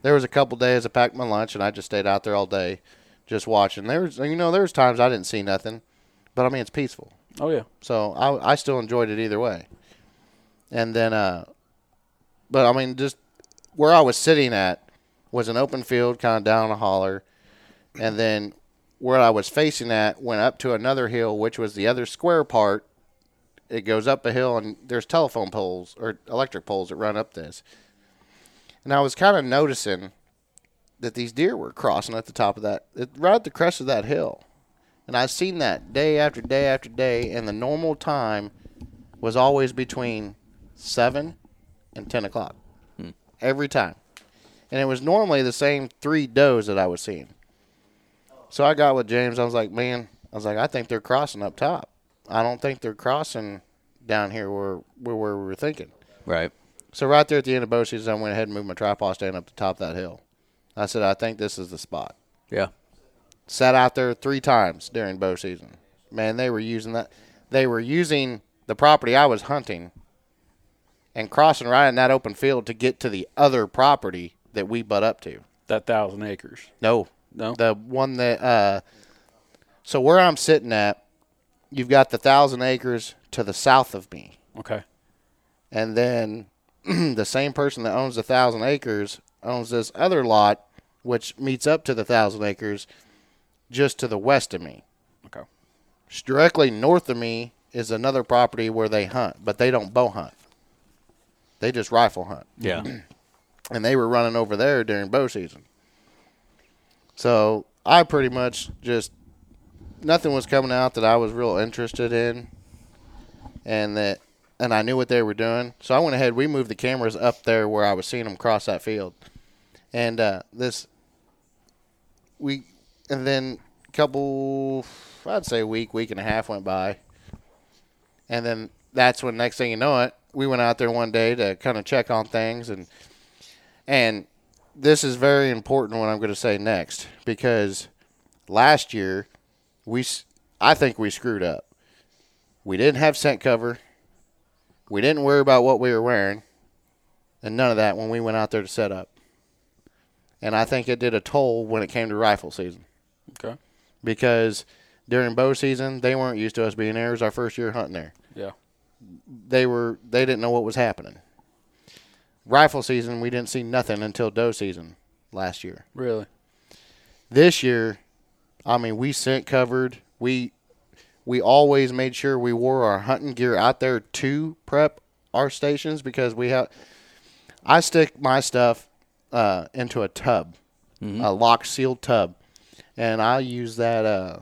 there was a couple days I packed my lunch, and I just stayed out there all day, just watching. There was, you know, there was times I didn't see nothing, but I mean, it's peaceful. Oh yeah. So I, I still enjoyed it either way. And then, uh, but I mean, just where I was sitting at was an open field, kind of down a holler, and then where I was facing at went up to another hill, which was the other square part. It goes up a hill, and there's telephone poles or electric poles that run up this. And I was kind of noticing that these deer were crossing at the top of that, right at the crest of that hill. And I've seen that day after day after day, and the normal time was always between 7 and 10 o'clock. Hmm. Every time. And it was normally the same three does that I was seeing. So I got with James. I was like, man, I was like, I think they're crossing up top. I don't think they're crossing down here where, where, where we were thinking. right. So right there at the end of bow season, I went ahead and moved my tripod stand up the top of that hill. I said, I think this is the spot Yeah. sat out there three times during bow season. Man, they were using that. They were using the property I was hunting and crossing right in that open field to get to the other property that we butt up to. That thousand acres. No, No. the one that. Uh, so where I'm sitting at, you've got the thousand acres to the south of me, Okay. and then the same person that owns the thousand acres owns this other lot, which meets up to the thousand acres, just to the west of me. Okay. directly north of me is another property where they hunt, but they don't bow hunt. They just rifle hunt. Yeah. And they were running over there during bow season. So I pretty much just nothing was coming out that I was real interested in and that and I knew what they were doing. So I went ahead, we moved the cameras up there where I was seeing them cross that field. And uh, this we and then a couple I'd say a week, week and a half went by. And then that's when next thing you know it, we went out there one day to kind of check on things and and this is very important what I'm going to say next because last year we I think we screwed up. We didn't have scent cover. We didn't worry about what we were wearing, and none of that when we went out there to set up. And I think it did a toll when it came to rifle season Okay. because during bow season they weren't used to us being there. It was our first year hunting there. Yeah. They were they didn't know what was happening. Rifle season we didn't see nothing until doe season last year. Really. This year, I mean, we scent covered. We we always made sure we wore our hunting gear out there to prep our stations because we have. I stick my stuff uh, into a tub, a lock sealed tub, and I use that uh,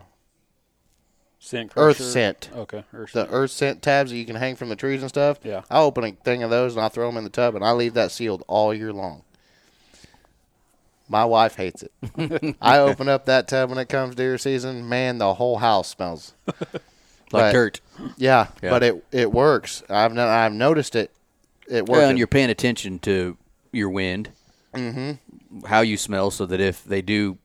Scent earth scent. Okay. Earth The scent. earth scent tabs that you can hang from the trees and stuff. Yeah. I open a thing of those and I throw them in the tub and I leave that sealed all year long. My wife hates it. I open up that tub when it comes deer season. Man, the whole house smells. Like But- dirt. Yeah, Yeah. but it it works. I've no, I've noticed it. It works. Well, and you're paying attention to your wind, mm-hmm. how you smell, so that if they do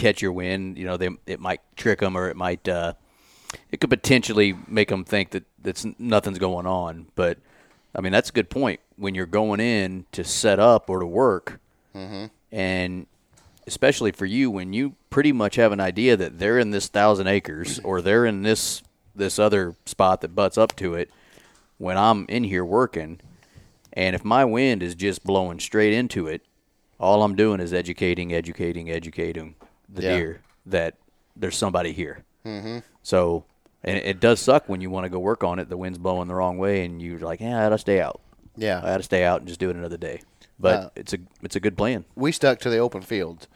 catch your wind, you know, they it might trick them or it might uh, it could potentially make them think that that's nothing's going on. But I mean, that's a good point. When you're going in to set up or to work, and especially for you when you pretty much have an idea that they're in this thousand acres or they're in this this other spot that butts up to it when I'm in here working, and if my wind is just blowing straight into it, all I'm doing is educating, educating, educating the Yeah. deer that there's somebody here. Mm-hmm. So, and it, does suck when you want to go work on it. The wind's blowing the wrong way, and you're like, "Yeah, I gotta stay out. Yeah, I gotta stay out and just do it another day." But Uh, it's a it's a good plan. we stuck to the open fields.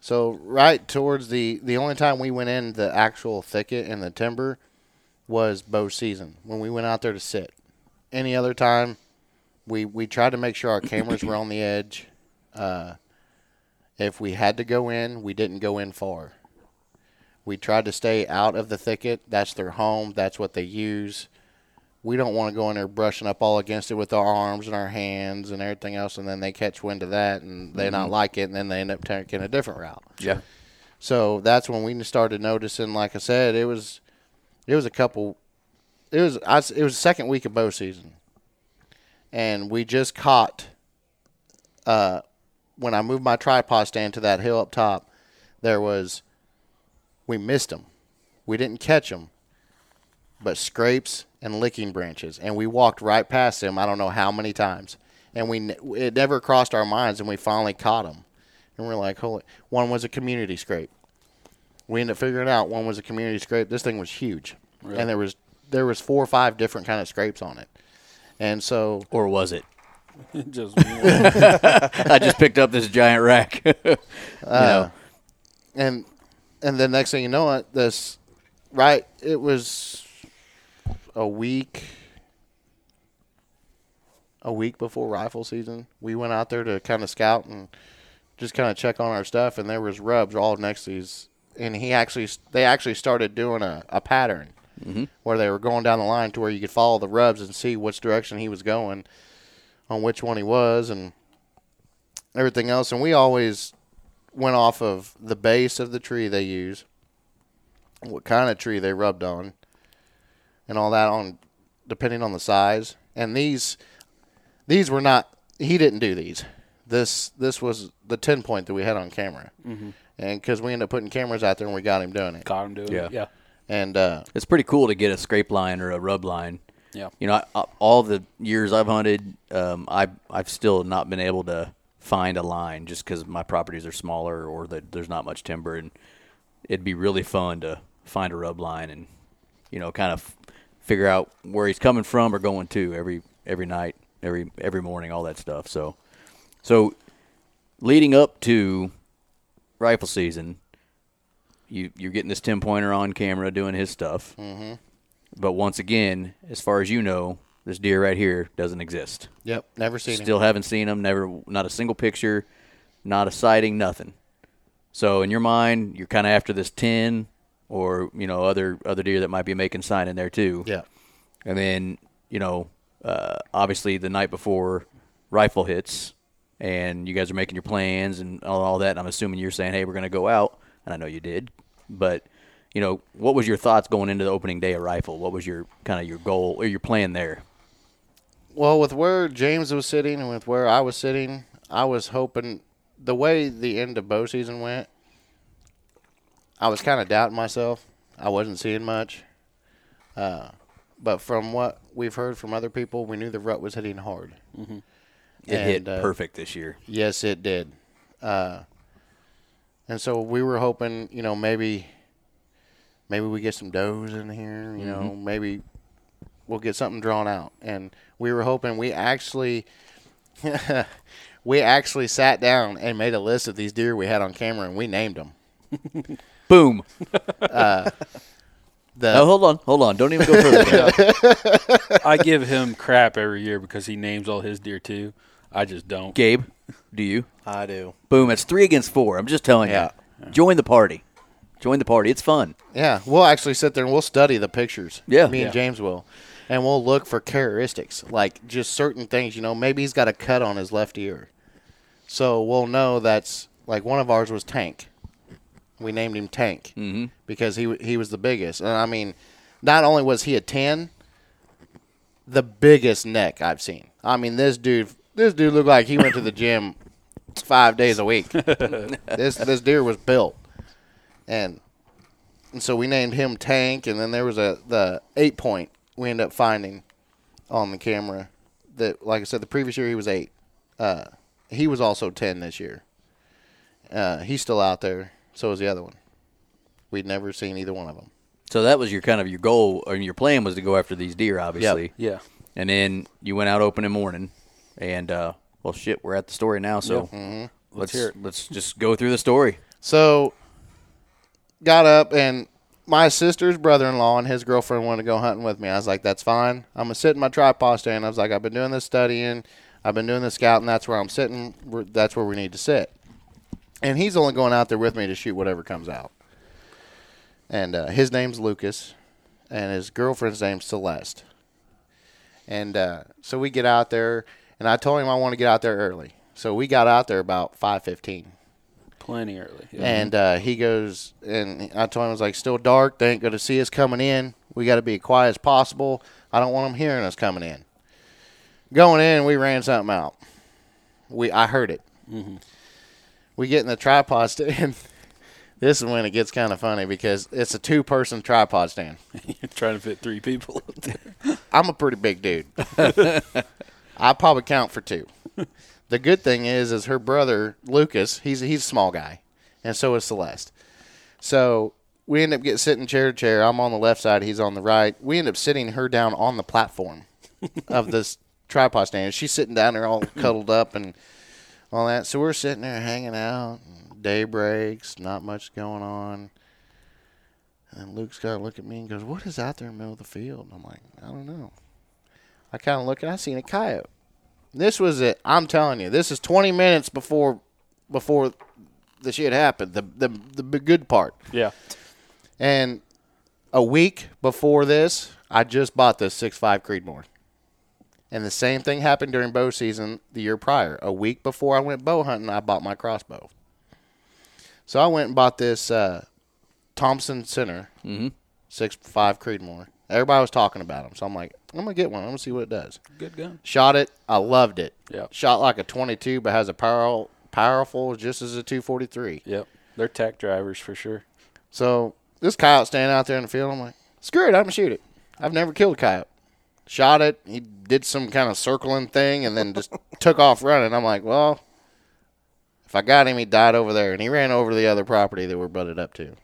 So right towards the the only time we went in the actual thicket and the timber was bow season when we went out there to sit. Any other time, we we tried to make sure our cameras were on the edge. Uh, if we had to go in, we didn't go in far. We tried to stay out of the thicket. That's their home. That's what they use. We don't want to go in there brushing up all against it with our arms and our hands and everything else, and then they catch wind of that and they not like it, and then they end up taking a different route. Yeah. So that's when we started noticing. Like I said, it was, it was a couple, it was I, it was the second week of bow season, and we just caught. Uh, when I moved my tripod stand to that hill up top, there was, we missed them, we didn't catch them, but scrapes and licking branches, and we walked right past them. I don't know how many times, and we it never crossed our minds, and we finally caught them, and we're like, holy! One was a community scrape. We ended up figuring out one was a community scrape. This thing was huge, and there was there was four or five different kind of scrapes on it, and so Or was it? Just I just picked up this giant rack. you ah. know, and and the next thing you know, it this right it was a week a week before rifle season. We went out there to kind of scout and just kind of check on our stuff, and there was rubs all next to these. And he actually they actually started doing a, a pattern mm-hmm. where they were going down the line to where you could follow the rubs and see which direction he was going, on which one he was, and everything else. And we always went off of the base of the tree they use, what kind of tree they rubbed on, and all that on depending on the size. And these these were not he didn't do these. This this was the ten point that we had on camera, mm-hmm. and because we ended up putting cameras out there and we got him doing it. Got him doing Yeah. it. Yeah. And uh, it's pretty cool to get a scrape line or a rub line. Yeah. You know, I, I- all the years I've hunted, um, I I've still not been able to find a line just because my properties are smaller or that there's not much timber, and it'd be really fun to find a rub line and you know kind of figure out where he's coming from or going to every every night, every every morning, all that stuff. So, so leading up to rifle season, you you're getting this ten pointer on camera doing his stuff. Mm-hmm. But once again, as far as you know, this deer right here doesn't exist. yep, never seen him. Still haven't seen him. Never, not a single picture, not a sighting, nothing. So in your mind, you're kind of after this ten, or you know other other deer that might be making sign in there too. Yeah, And then, you know, uh, obviously the night before rifle hits and you guys are making your plans and all, all that. And I'm assuming you're saying, hey, we're going to go out. And I know you did. But you know, what was your thoughts going into the opening day of rifle? What was your kind of your goal or your plan there? Well, with where James was sitting and with where I was sitting, I was hoping the way the end of bow season went, I was kind of doubting myself. I wasn't seeing much. Uh, but from what we've heard from other people, we knew the rut was hitting hard. It hit uh, perfect this year. Yes, it did. Uh, and so we were hoping, you know, maybe maybe we get some does in here, you know, mm-hmm. maybe we'll get something drawn out. And we were hoping we actually we actually sat down and made a list of these deer we had on camera and we named them. Boom. Uh, the Oh, hold on, hold on. Don't even go further. I give him crap every year because he names all his deer too. I just don't. Gabe, do you? I do. Boom. It's three against four. I'm just telling Yeah. you. Join the party. Join the party. It's fun. Yeah, we'll actually sit there and we'll study the pictures. Yeah. me and Yeah. James will, and we'll look for characteristics like just certain things. You know, maybe he's got a cut on his left ear, so we'll know that's like one of ours was Tank. We named him Tank Mhm. because he he was the biggest, and I mean, not only was he a ten, the biggest neck I've seen. I mean, this dude, this dude looked like he went to the gym five days a week. this this deer was built, and and so we named him Tank, and then there was a the eight point we ended up finding on the camera. That, like I said, the previous year he was eight. Uh, he was also ten this year. Uh, he's still out there. So is the other one. We'd never seen either one of them. So that was your kind of your goal or your plan was to go after these deer, obviously. Yeah. And then you went out opening morning, and uh, well, shit, we're at the story now. So Mm-hmm. let's hear it. let's just go through the story. So got up and my sister's brother-in-law and his girlfriend wanted to go hunting with me. I was like, "That's fine. I'm gonna sit in my tripod stand." I was like, "I've been doing this studying. I've been doing the scouting. That's where I'm sitting. That's where we need to sit." And he's only going out there with me to shoot whatever comes out. And uh, his name's Lucas, and his girlfriend's name's Celeste. And uh, so we get out there, and I told him I want to get out there early. So we got out there about five fifteen. Plenty early. Yeah. And uh, he goes, and I told him, I was like, still dark. They ain't going to see us coming in. We got to be quiet as possible. I don't want them hearing us coming in. Going in, we ran something out. We I heard it. We get in the tripod stand. this is when it gets kind of funny because it's a two person tripod stand. You're trying to fit three people. I'm a pretty big dude. I probably count for two. The good thing is, is her brother Lucas. He's he's a small guy, and so is Celeste. So we end up getting sitting chair to chair. I'm on the left side. He's on the right. We end up sitting her down on the platform of this tripod stand. She's sitting down there all cuddled up and all that. So we're sitting there hanging out. Day breaks. Not much going on. And Luke's got to look at me and goes, "What is out there in the middle of the field?" I'm like, "I don't know." I kind of look and I seen a coyote. This was it. I'm telling you, this is 20 minutes before before the shit happened. The the the good part. yeah. And a week before this, I just bought this six five Creedmoor. And the same thing happened during bow season the year prior. A week before I went bow hunting, I bought my crossbow. So I went and bought this uh, Thompson Center Mm-hmm. six five Creedmoor. Everybody was talking about them, so I'm like, I'm gonna get one. I'm gonna see what it does. Good gun. Shot it. I loved it. Yep. Shot like a 22, but has a power powerful just as a 243. Yep. They're tack drivers for sure. So this coyote standing out there in the field. I'm like, screw it, I'm gonna shoot it. I've never killed a coyote. Shot it. He did some kind of circling thing and then just took off running. I'm like, well, if I got him, he died over there, and he ran over to the other property that we're butted up to.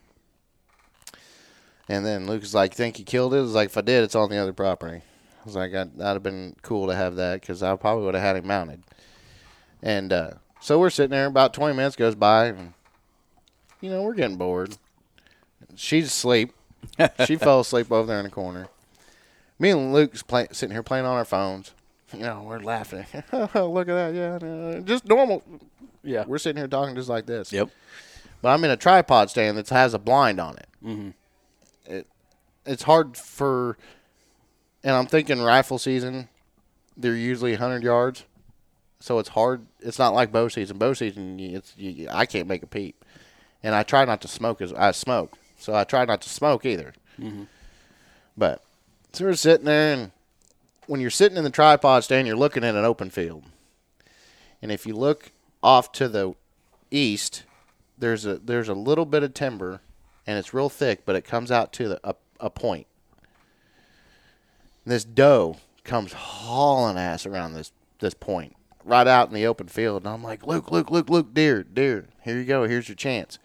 And then Luke was like, "Think you killed it?" I was like, "If I did, it's on the other property." I was like, "That'd have been cool to have that because I probably would have had him mounted." And uh, so we're sitting there. About 20 minutes goes by, and you know we're getting bored. She's asleep. she fell asleep over there in the corner. Me and Luke's play, sitting here playing on our phones. You know, we're laughing. Look at that, yeah, no, just normal. Yeah. We're sitting here talking just like this. Yep. But I'm in a tripod stand that has a blind on it. Mhm. It it's hard for, and I'm thinking rifle season, they're usually 100 yards, so it's hard. It's not like bow season. Bow season, it's you, I can't make a peep, and I try not to smoke as I smoke, so I try not to smoke either. Mm-hmm. But so we're sitting there, and when you're sitting in the tripod stand, you're looking at an open field, and if you look off to the east, there's a there's a little bit of timber, and it's real thick, but it comes out to the, a, a point. This doe comes hauling ass around this this point, right out in the open field, and I'm like, Luke, Luke, Luke, Luke, deer, deer, here you go, here's your chance.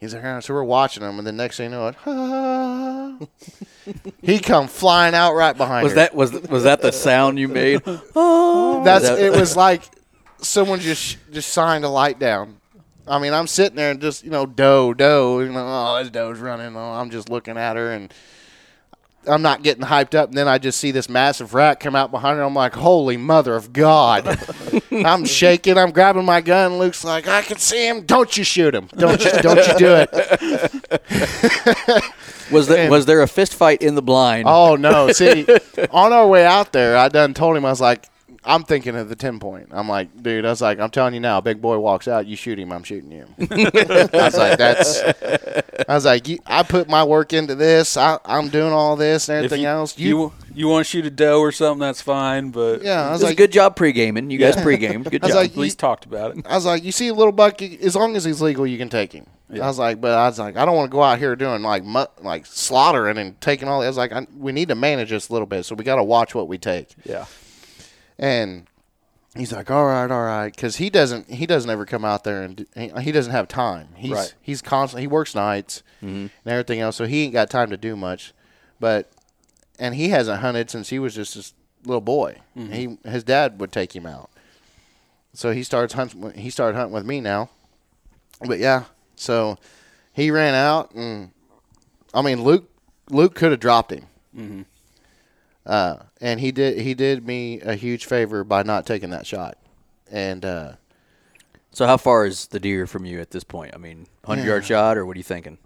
He's like, "Ah," so we're watching him, and the next thing you know, it, ah, he come flying out right behind Was her. that was was that the sound you made? That's that- it was like someone just just signed a light down. I mean, I'm sitting there and just you know doe doe, you know, oh this doe's running. Oh, I'm just looking at her and I'm not getting hyped up. And then I just see this massive rat come out behind her. I'm like, holy mother of God! I'm shaking. I'm grabbing my gun. Luke's like, I can see him. Don't you shoot him? Don't you? Don't you do it? Was there was there a fist fight in the blind? Oh no! See, on our way out there, I done told him I was like, I'm thinking of the ten point. I'm like, dude, I was like, I'm telling you now, big boy walks out, you shoot him, I'm shooting you. I was like, that's. I was like, you, I put my work into this. I, I'm doing all this and everything you, else. you You, you want to shoot a doe or something, that's fine. But yeah. I was was like, a good job pre-gaming. You guys pre-gamed. Good I job. like, at least talked about it. I was like, you see a little buck, as long as he's legal, you can take him. I was like, but I was like, I don't want to go out here doing like mu- like slaughtering and taking all. I was like, I, we need to manage this a little bit, so we got to watch what we take. Yeah. And he's like, "All right, all right," because he doesn't he doesn't ever come out there and he, doesn't have time. He's Right. he's constantly he works nights mm-hmm. and everything else, so he ain't got time to do much. But and he hasn't hunted since he was just this little boy. Mm-hmm. He his dad would take him out, so he starts hunting. He started hunting with me now. But yeah, so he ran out and I mean Luke Luke could have dropped him. Mm-hmm. Uh, and he did he did me a huge favor by not taking that shot. And uh, So how far is the deer from you at this point? I mean, hundred yard shot, or what are you thinking?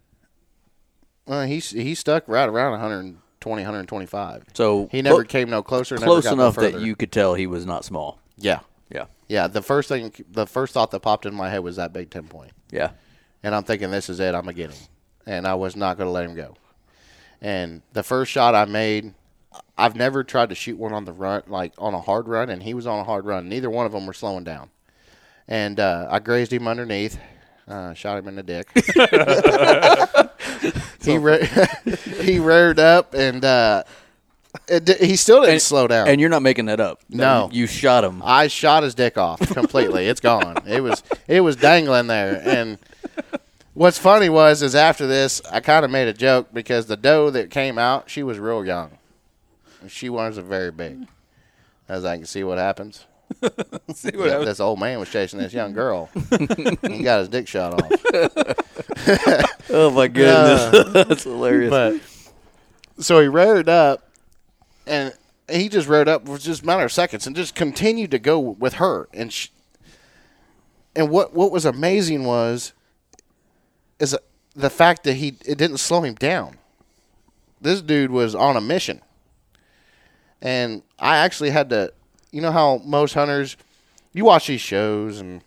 uh, he he stuck right around 120 125. So He never came no closer. never close got no enough that you could tell he was not small. Yeah, Yeah, yeah. The first thing, the first thought that popped in my head was that big ten point, yeah. and I'm thinking this is it. I'm gonna get him, and I was not gonna let him go. And the first shot I made, I've never tried to shoot one on the run, like on a hard run, and he was on a hard run. Neither one of them were slowing down, and uh, I grazed him underneath, uh, shot him in the dick. he re- he reared up, and uh, it, di- he still didn't slow down. And you're not making that up. No. you shot him. I shot his dick off completely. it's gone. It was it was dangling there. And what's funny was is after this, I kind of made a joke because the doe that came out, she was real young. She wasn't very big. As I can see what happens. See what happens. This old man was chasing this young girl. he got his dick shot off. Oh my goodness, that's hilarious. But so he reared up, and he just reared up for just a matter of seconds, and just continued to go with her. And sh and what what was amazing was is the fact that he it didn't slow him down. This dude was on a mission, and I actually had to. You know how most hunters, you watch these shows and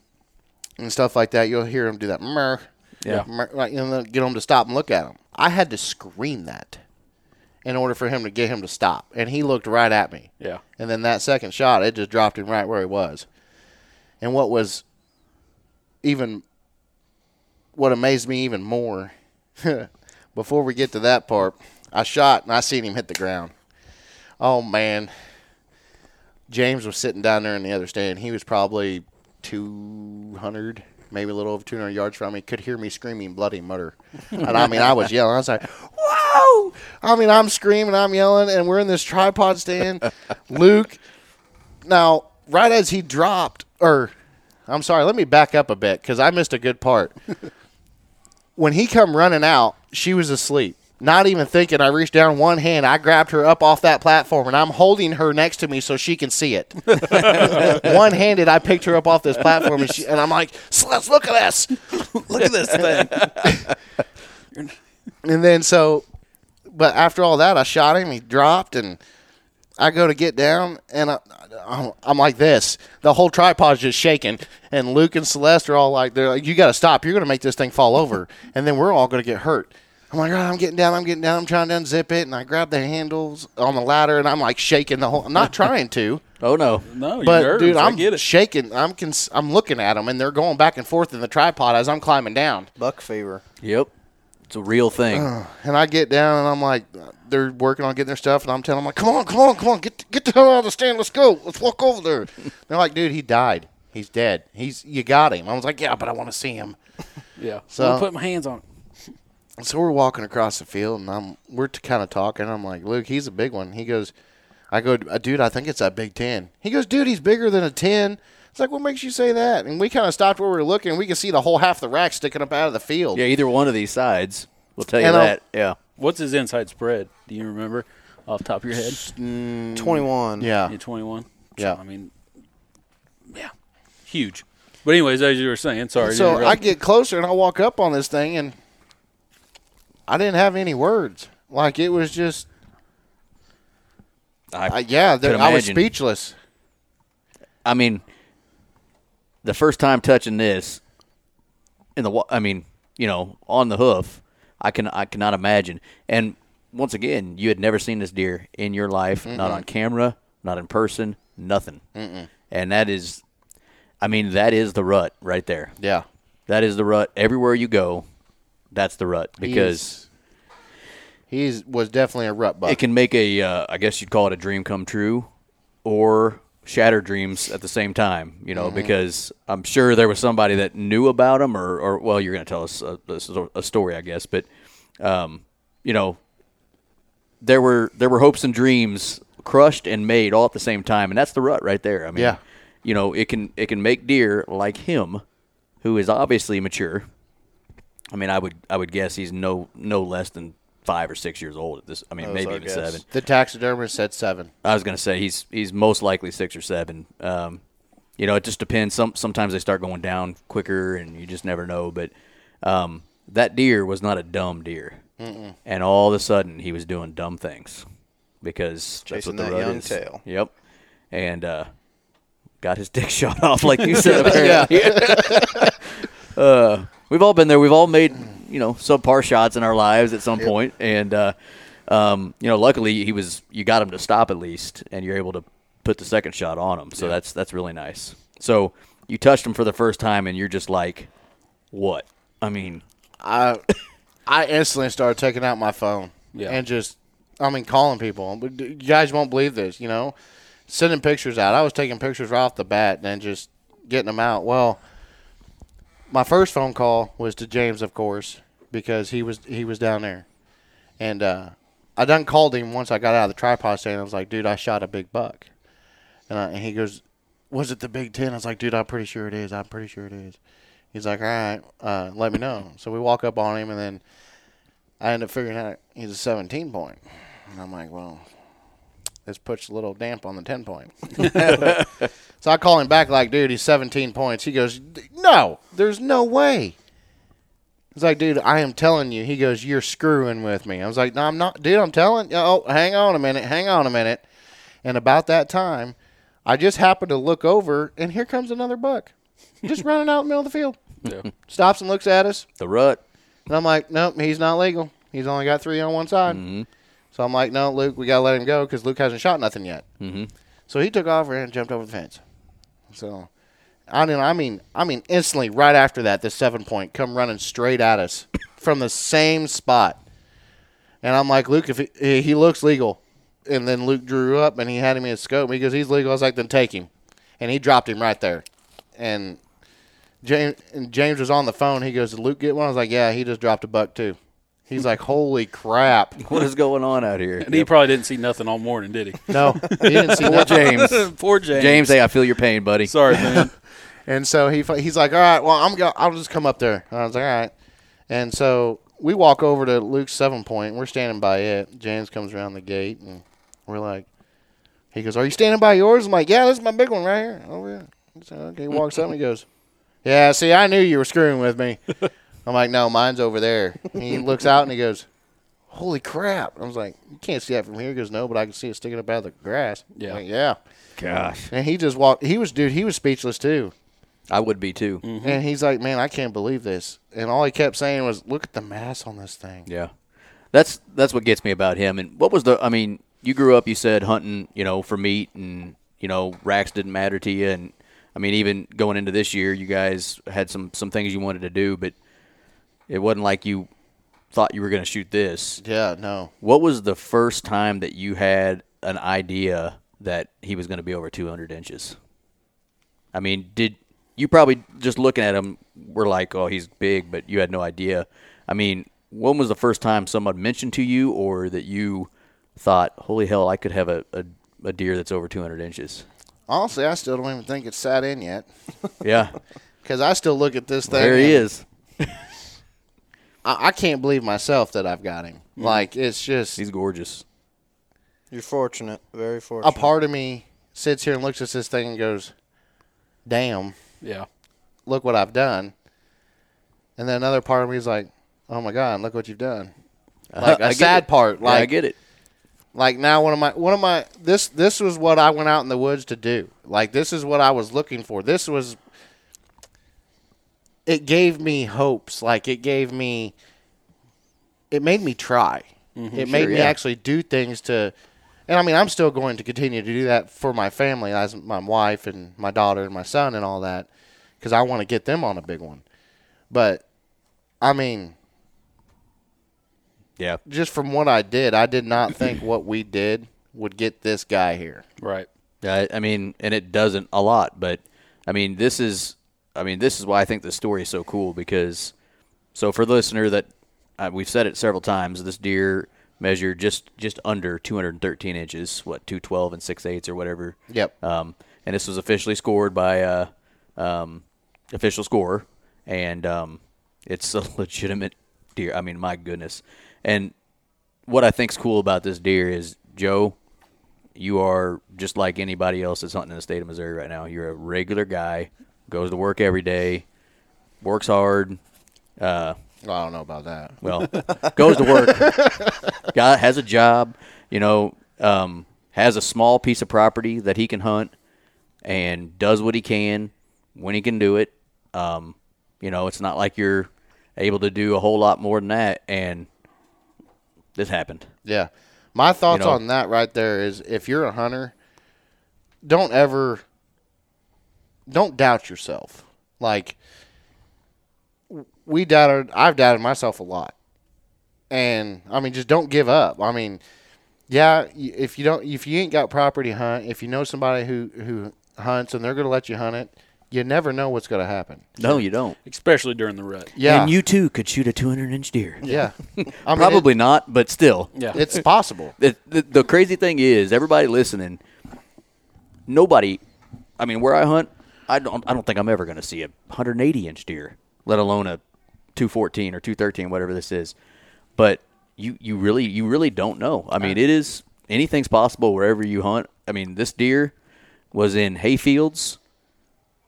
and stuff like that. You'll hear them do that. Murr, Yeah. murr, like, you know, get them to stop and look at them. I had to scream that in order for him to get him to stop, and he looked right at me. Yeah. And then that second shot, it just dropped him right where he was. And what was even what amazed me even more, before we get to that part, I shot and I seen him hit the ground. Oh man. James was sitting down there in the other stand. He was probably 200, maybe a little over 200 yards from me. Could hear me screaming bloody murder. And I mean, I was yelling. I was like, whoa! I mean, I'm screaming, I'm yelling, and we're in this tripod stand. Luke, now, right as he dropped, or I'm sorry, let me back up a bit because I missed a good part. when he come running out, she was asleep. Not even thinking, I reached down one hand, I grabbed her up off that platform, and I'm holding her next to me so she can see it. one handed, I picked her up off this platform, and, she, and I'm like, "Let's look at this." Look at this thing. And then so, but after all that, I shot him. He dropped, and I go to get down, and I, I'm, I'm like this. The whole tripod's just shaking, and Luke and Celeste are all like, "They're like, you got to stop. You're going to make this thing fall over, and then we're all going to get hurt." I'm like, all right, I'm getting down, I'm getting down, I'm trying to unzip it, and I grab the handles on the ladder, and I'm like shaking the whole. I'm not trying to, Oh no. No, you're but nervous. dude, I I'm get it. shaking. I'm cons- I'm looking at them, and they're going back and forth in the tripod as I'm climbing down. Buck fever. Yep. It's a real thing. And I get down, and I'm like, they're working on getting their stuff, and I'm telling them like, come on, come on, come on, get get the hell out of the stand, let's go, let's walk over there. they're like, dude, he died, he's dead, he's you got him. I was like, yeah, but I want to see him. yeah. So- So I put my hands on. it. So we're walking across the field, and I'm we're kind of talking. I'm like, Luke, he's a big one. He goes, I go, "Uh, dude, I think it's that Big Ten. He goes, dude, he's bigger than a ten. It's like, what makes you say that? And we kind of stopped where we were looking. We could see the whole half the rack sticking up out of the field. Yeah, either one of these sides We'll tell you And I'll- that. Yeah. What's his inside spread? Do you remember off the top of your head? Twenty one. Yeah. Yeah, 21. Yeah. I mean, yeah, huge. But anyways, as you were saying, sorry. So to I get closer and I walk up on this thing, and I didn't have any words. Like it was just, I, I, yeah, there, I was speechless. I mean, the first time touching this in the, I mean, you know, on the hoof, I can, I cannot imagine. And once again, you had never seen this deer in your life, not on camera, not in person, nothing. And that is, I mean, that is the rut right there. Yeah, That is the rut. Everywhere you go, that's the rut because he's, he's was definitely a rut buck. it can make a, uh, I guess you'd call it a dream come true, or shatter dreams at the same time. You know, because I'm sure there was somebody that knew about him, or, or well, you're going to tell us a, a- a story, I guess, but um, you know, there were there were hopes and dreams crushed and made all at the same time, and that's the rut right there. I mean, Yeah. you know, it can it can make deer like him, who is obviously mature. I mean, I would I would guess he's no no less than five or six years old at this. I mean, That was maybe our even guess. seven. the taxidermist said seven. I was gonna say he's he's most likely six or seven. Um, you know, it just depends. Some sometimes they start going down quicker, and you just never know. But um, that deer was not a dumb deer, and all of a sudden he was doing dumb things because that's Chasing what the that rut young is. tail. Yep, and uh, got his dick shot off, like you said. apparently. uh, we've all been there. We've all made you know subpar shots in our lives at some point, and uh, um, you know, luckily he was. You got him to stop at least, and you're able to put the second shot on him. So that's that's really nice. So you touched him for the first time, and you're just like, what? I mean, I I instantly started taking out my phone Yeah. and just I mean calling people. But You guys won't believe this, you know, sending pictures out. I was taking pictures right off the bat and then just getting them out. Well, my first phone call was to James, of course, because he was he was down there, and uh, I done called him once I got out of the tripod stand. I was like, dude, I shot a big buck, and, I, and he goes, was it the Big Ten? I was like, dude, I'm pretty sure it is. I'm pretty sure it is. He's like, all right, uh, let me know. So we walk up on him, and then I end up figuring out he's a 17 point. And I'm like, well, this puts a little damp on the 10 point. so I call him back, like, dude, he's 17 points. He goes, no, there's no way. He's like, dude, I am telling you. He goes, you're screwing with me. I was like, no, I'm not, dude. I'm telling you. Oh, hang on a minute. Hang on a minute. And about that time, I just happened to look over, and here comes another buck, just running out in the middle of the field. Yeah. Stops and looks at us. the rut. And I'm like, nope, he's not legal. He's only got three on one side. Mm-hmm. So I'm like, no, Luke, we gotta let him go because Luke hasn't shot nothing yet. Mm-hmm. So he took off and jumped over the fence. So, I mean, I mean, I mean, instantly right after that, the seven point come running straight at us from the same spot. And I'm like, Luke, if he, he looks legal, and then Luke drew up and he had him in his scope. He goes, he's legal. I was like, then take him, and he dropped him right there. And James and James was on the phone. He goes, Did Luke get one? I was like, yeah, he just dropped a buck too. He's like, holy crap. What is going on out here? And he probably didn't see nothing all morning, did he? No, he didn't see Poor. James. Poor James. James, hey, I feel your pain, buddy. Sorry, man. And so he he's like, all right, well, I'm go- I'll just come up there. And I was like, all right. And so we walk over to Luke's seven point. We're standing by it. James comes around the gate, and we're like, he goes, "Are you standing by yours?" I'm like, "Yeah, this is my big one right here." Over here. So, okay, he walks up and he goes, "Yeah, see, I knew you were screwing with me." I'm like, "No, mine's over there." He looks out and he goes, "Holy crap!" I was like, "You can't see that from here." He goes, "No, but I can see it sticking up out of the grass." Yeah. like, yeah. Gosh, And he just walked. He was, dude. He was speechless too. I would be too. Mm-hmm. And he's like, "Man, I can't believe this." And all he kept saying was, "Look at the mass on this thing." Yeah, that's that's what gets me about him. And what was the? I mean, you grew up. You said hunting, you know, for meat, and you know, racks didn't matter to you. And I mean, even going into this year, you guys had some some things you wanted to do, but it wasn't like you thought you were going to shoot this. Yeah, no. What was the first time that you had an idea that he was going to be over 200 inches? I mean, did you probably just looking at him were like, "Oh, he's big," but you had no idea. I mean, when was the first time someone mentioned to you, or that you thought, "Holy hell, I could have a, a, a deer that's over 200 inches"? Honestly, I still don't even think it's sat in yet Yeah, because I still look at this thing. there he and is. I, I can't believe myself that I've got him. Mm. Like it's just He's gorgeous. You're fortunate, very fortunate. a part of me sits here and looks at this thing and goes, "Damn, Yeah. look what I've done." And then another part of me is like, "Oh my god, look what you've done." Uh, like I a get sad it. part, Yeah, I get it. like now one of my one of my this this was what I went out in the woods to do. Like this is what I was looking for. This was it gave me hopes. Like it gave me it made me try. Mm-hmm. It made me yeah. actually do things to and I mean I'm still going to continue to do that for my family as my wife and my daughter and my son and all that cuz I want to get them on a big one. But I mean Yeah, just from what I did, I did not think what we did would get this guy here. Right. Yeah, I I mean, and it doesn't a lot, but I mean, this is, I mean, this is why I think the story is so cool because, so for the listener that uh, we've said it several times, this deer measured just just under 213 inches, what 212 and six eighths or whatever. Yep. Um, and this was officially scored by a um, official scorer, and um, it's a legitimate deer. I mean, my goodness. And what I think's cool about this deer is Joe, you are just like anybody else that's hunting in the state of Missouri right now. You're a regular guy, goes to work every day, works hard. Uh, Well, I don't know about that. well, goes to work, guy has a job, you know, um, has a small piece of property that he can hunt, and does what he can when he can do it. Um, you know, it's not like you're able to do a whole lot more than that, and this happened. Yeah. My thoughts know- on that right there is if you're a hunter, don't ever don't doubt yourself. Like we doubted I've doubted myself a lot. And I mean just don't give up. I mean, yeah, if you don't if you ain't got property to hunt, if you know somebody who who hunts and they're going to let you hunt it, you never know what's going to happen. No, you don't. Especially during the rut. Yeah. And you too could shoot a 200 inch deer. yeah. I mean, it- Probably not, but still. Yeah. it's possible. the, the, the crazy thing is, everybody listening, nobody. I mean, where I hunt, I don't. I don't think I'm ever going to see a 180 inch deer, let alone a 214 or 213, whatever this is. But you, you really, you really don't know. I mean, it is anything's possible wherever you hunt. I mean, this deer was in hay fields,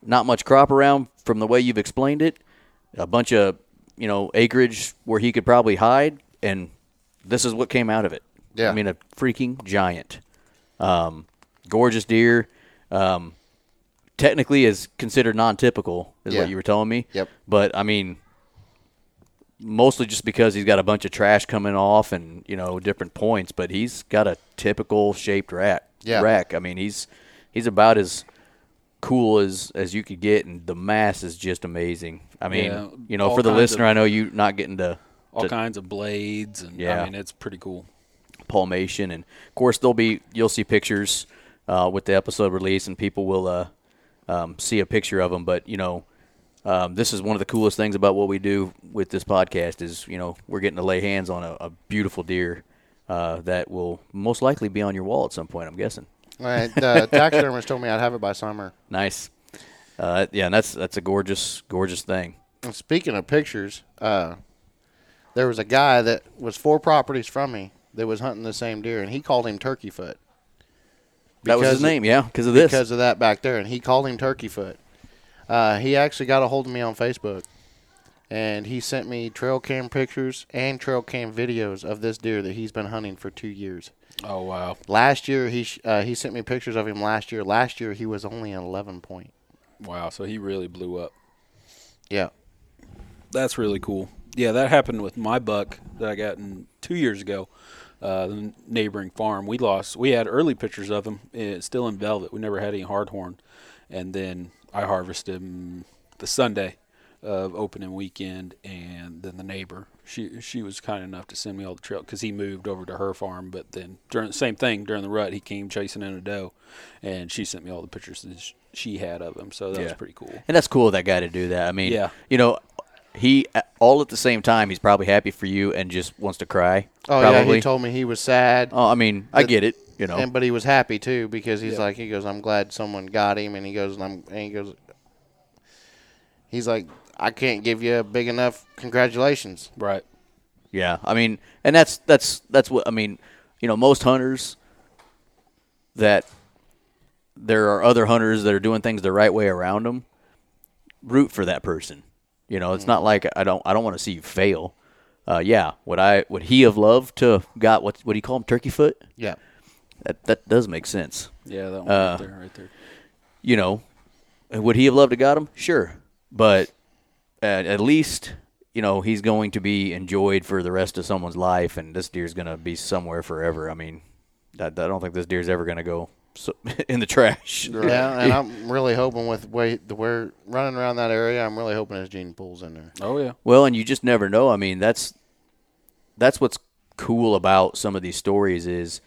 not much crop around from the way you've explained it. A bunch of you know acreage where he could probably hide, and this is what came out of it. Yeah. I mean, a freaking giant, um, gorgeous deer. Um, technically, is considered non-typical, is Yeah. what you were telling me. Yep. But I mean, mostly just because he's got a bunch of trash coming off and you know different points, but he's got a typical shaped rack. Yeah. Rack. I mean, he's he's about as cool as as you could get, and the mass is just amazing. I mean, Yeah, you know, for the kinds of- listener, I know you not getting to, All to kinds of blades and Yeah. I mean it's pretty cool. palmation, and of course there'll be you'll see pictures uh, with the episode release, and people will uh, um, see a picture of them. But you know, um, this is one of the coolest things about what we do with this podcast is you know we're getting to lay hands on a, a beautiful deer uh, that will most likely be on your wall at some point. I'm guessing. All right, the taxidermist told me I'd have it by summer. Nice. Uh, yeah, and that's that's a gorgeous, gorgeous thing. And speaking of pictures, uh, there was a guy that was four properties from me that was hunting the same deer, and he called him Turkey Foot. That was his name, yeah, because of this. because of that back there, and he called him Turkey Foot. Uh, he actually got a hold of me on Facebook, and he sent me trail cam pictures and trail cam videos of this deer that he's been hunting for two years. Oh wow. Last year, he sh- uh, he sent me pictures of him last year. Last year, he was only an 11 point. Wow. So he really blew up. Yeah. That's really cool. Yeah, that happened with my buck that I got in two years ago. Uh, the neighboring farm, we lost. We had early pictures of him, uh, still in velvet. We never had any hardhorn, and then I harvested him the Sunday of opening weekend, and then the neighbor, she she was kind enough to send me all the trail because he moved over to her farm. But then during the same thing during the rut, he came chasing in a doe, and she sent me all the pictures that sh- she had of him. So that was pretty cool. And that's cool that guy to do that. I mean, Yeah. you know, he uh, all at the same time he's probably happy for you and just wants to cry. Oh probably. yeah, he told me he was sad. Oh, I mean, I get it. You know, And but he was happy too because he's Yeah. like he goes, I'm glad someone got him, and he goes, and I'm and he goes, he's like, I can't give you a big enough congratulations. Right. Yeah, I mean, and that's that's that's what I mean. You know, most hunters that there are other hunters that are doing things the right way around them. Root for that person. You know, it's not like I don't I don't want to see you fail. Uh, yeah, would I would he have loved to got what what do you call him turkey foot? Yeah, That that does make sense. Yeah, that one Uh, right there, right there. you know, would he have loved to got him? Sure, but at, at least you know he's going to be enjoyed for the rest of someone's life, and this deer's going to be somewhere forever. I mean, I, I don't think this deer's ever going to go so, in the trash. yeah, and I'm really hoping with way the where running around that area, I'm really hoping his gene pool's in there. Oh yeah. Well, and you just never know. I mean, that's that's what's cool about some of these stories is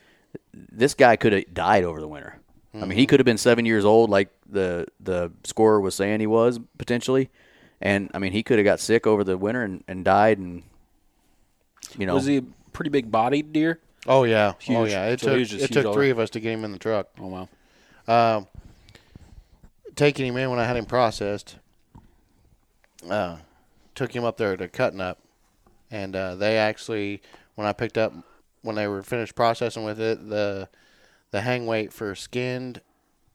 this guy could have died over the winter. I mean, he mm-hmm. could have been seven years old, like the the scorer was saying he was potentially, and I mean, he could have got sick over the winter and, and died, and you know, Was he a pretty big bodied deer? Oh yeah, oh yeah. It So took it huge took three of us to get him in the truck. Oh wow. Um, taking him in when I had him processed, uh, took him up there to cutting up, and uh, they actually, when I picked up, when they were finished processing with it, the the hang weight for skinned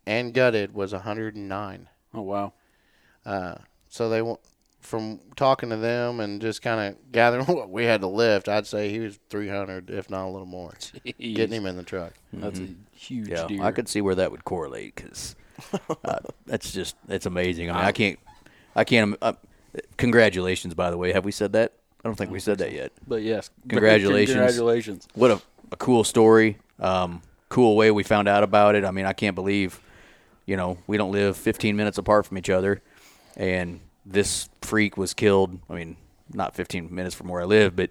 and gutted was 109. Oh wow. Uh, so they from talking to them and just kind of gathering what we had to lift, I'd say he was 300, if not a little more, getting him in the truck. That's a huge yeah, deer. I could see where that would correlate because uh, that's just it's amazing. I mean, I can't, I can't. Uh, congratulations, by the way. Have we said that? I don't think we said that yet. But yes, Congratulations. Congratulations. what a, a cool story. Um, cool way we found out about it. I mean, I can't believe, you know, we don't live 15 minutes apart from each other, and this freak was killed. I mean, not 15 minutes from where I live, but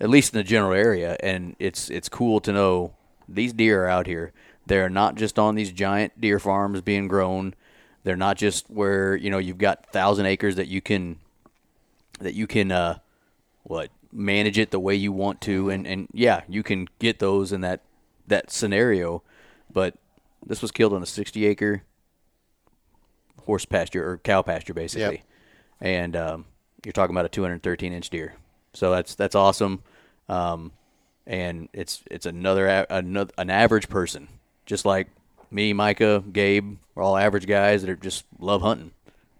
at least in the general area. And it's it's cool to know these deer are out here. They're not just on these giant deer farms being grown. They're not just where you know you've got thousand acres that you can that you can uh, what manage it the way you want to and and yeah you can get those in that that scenario but this was killed on a 60 acre horse pasture or cow pasture basically and um, you're talking about a 213 inch deer so that's that's awesome um, and it's it's another another an average person just like me micah gabe we're all average guys that are just love hunting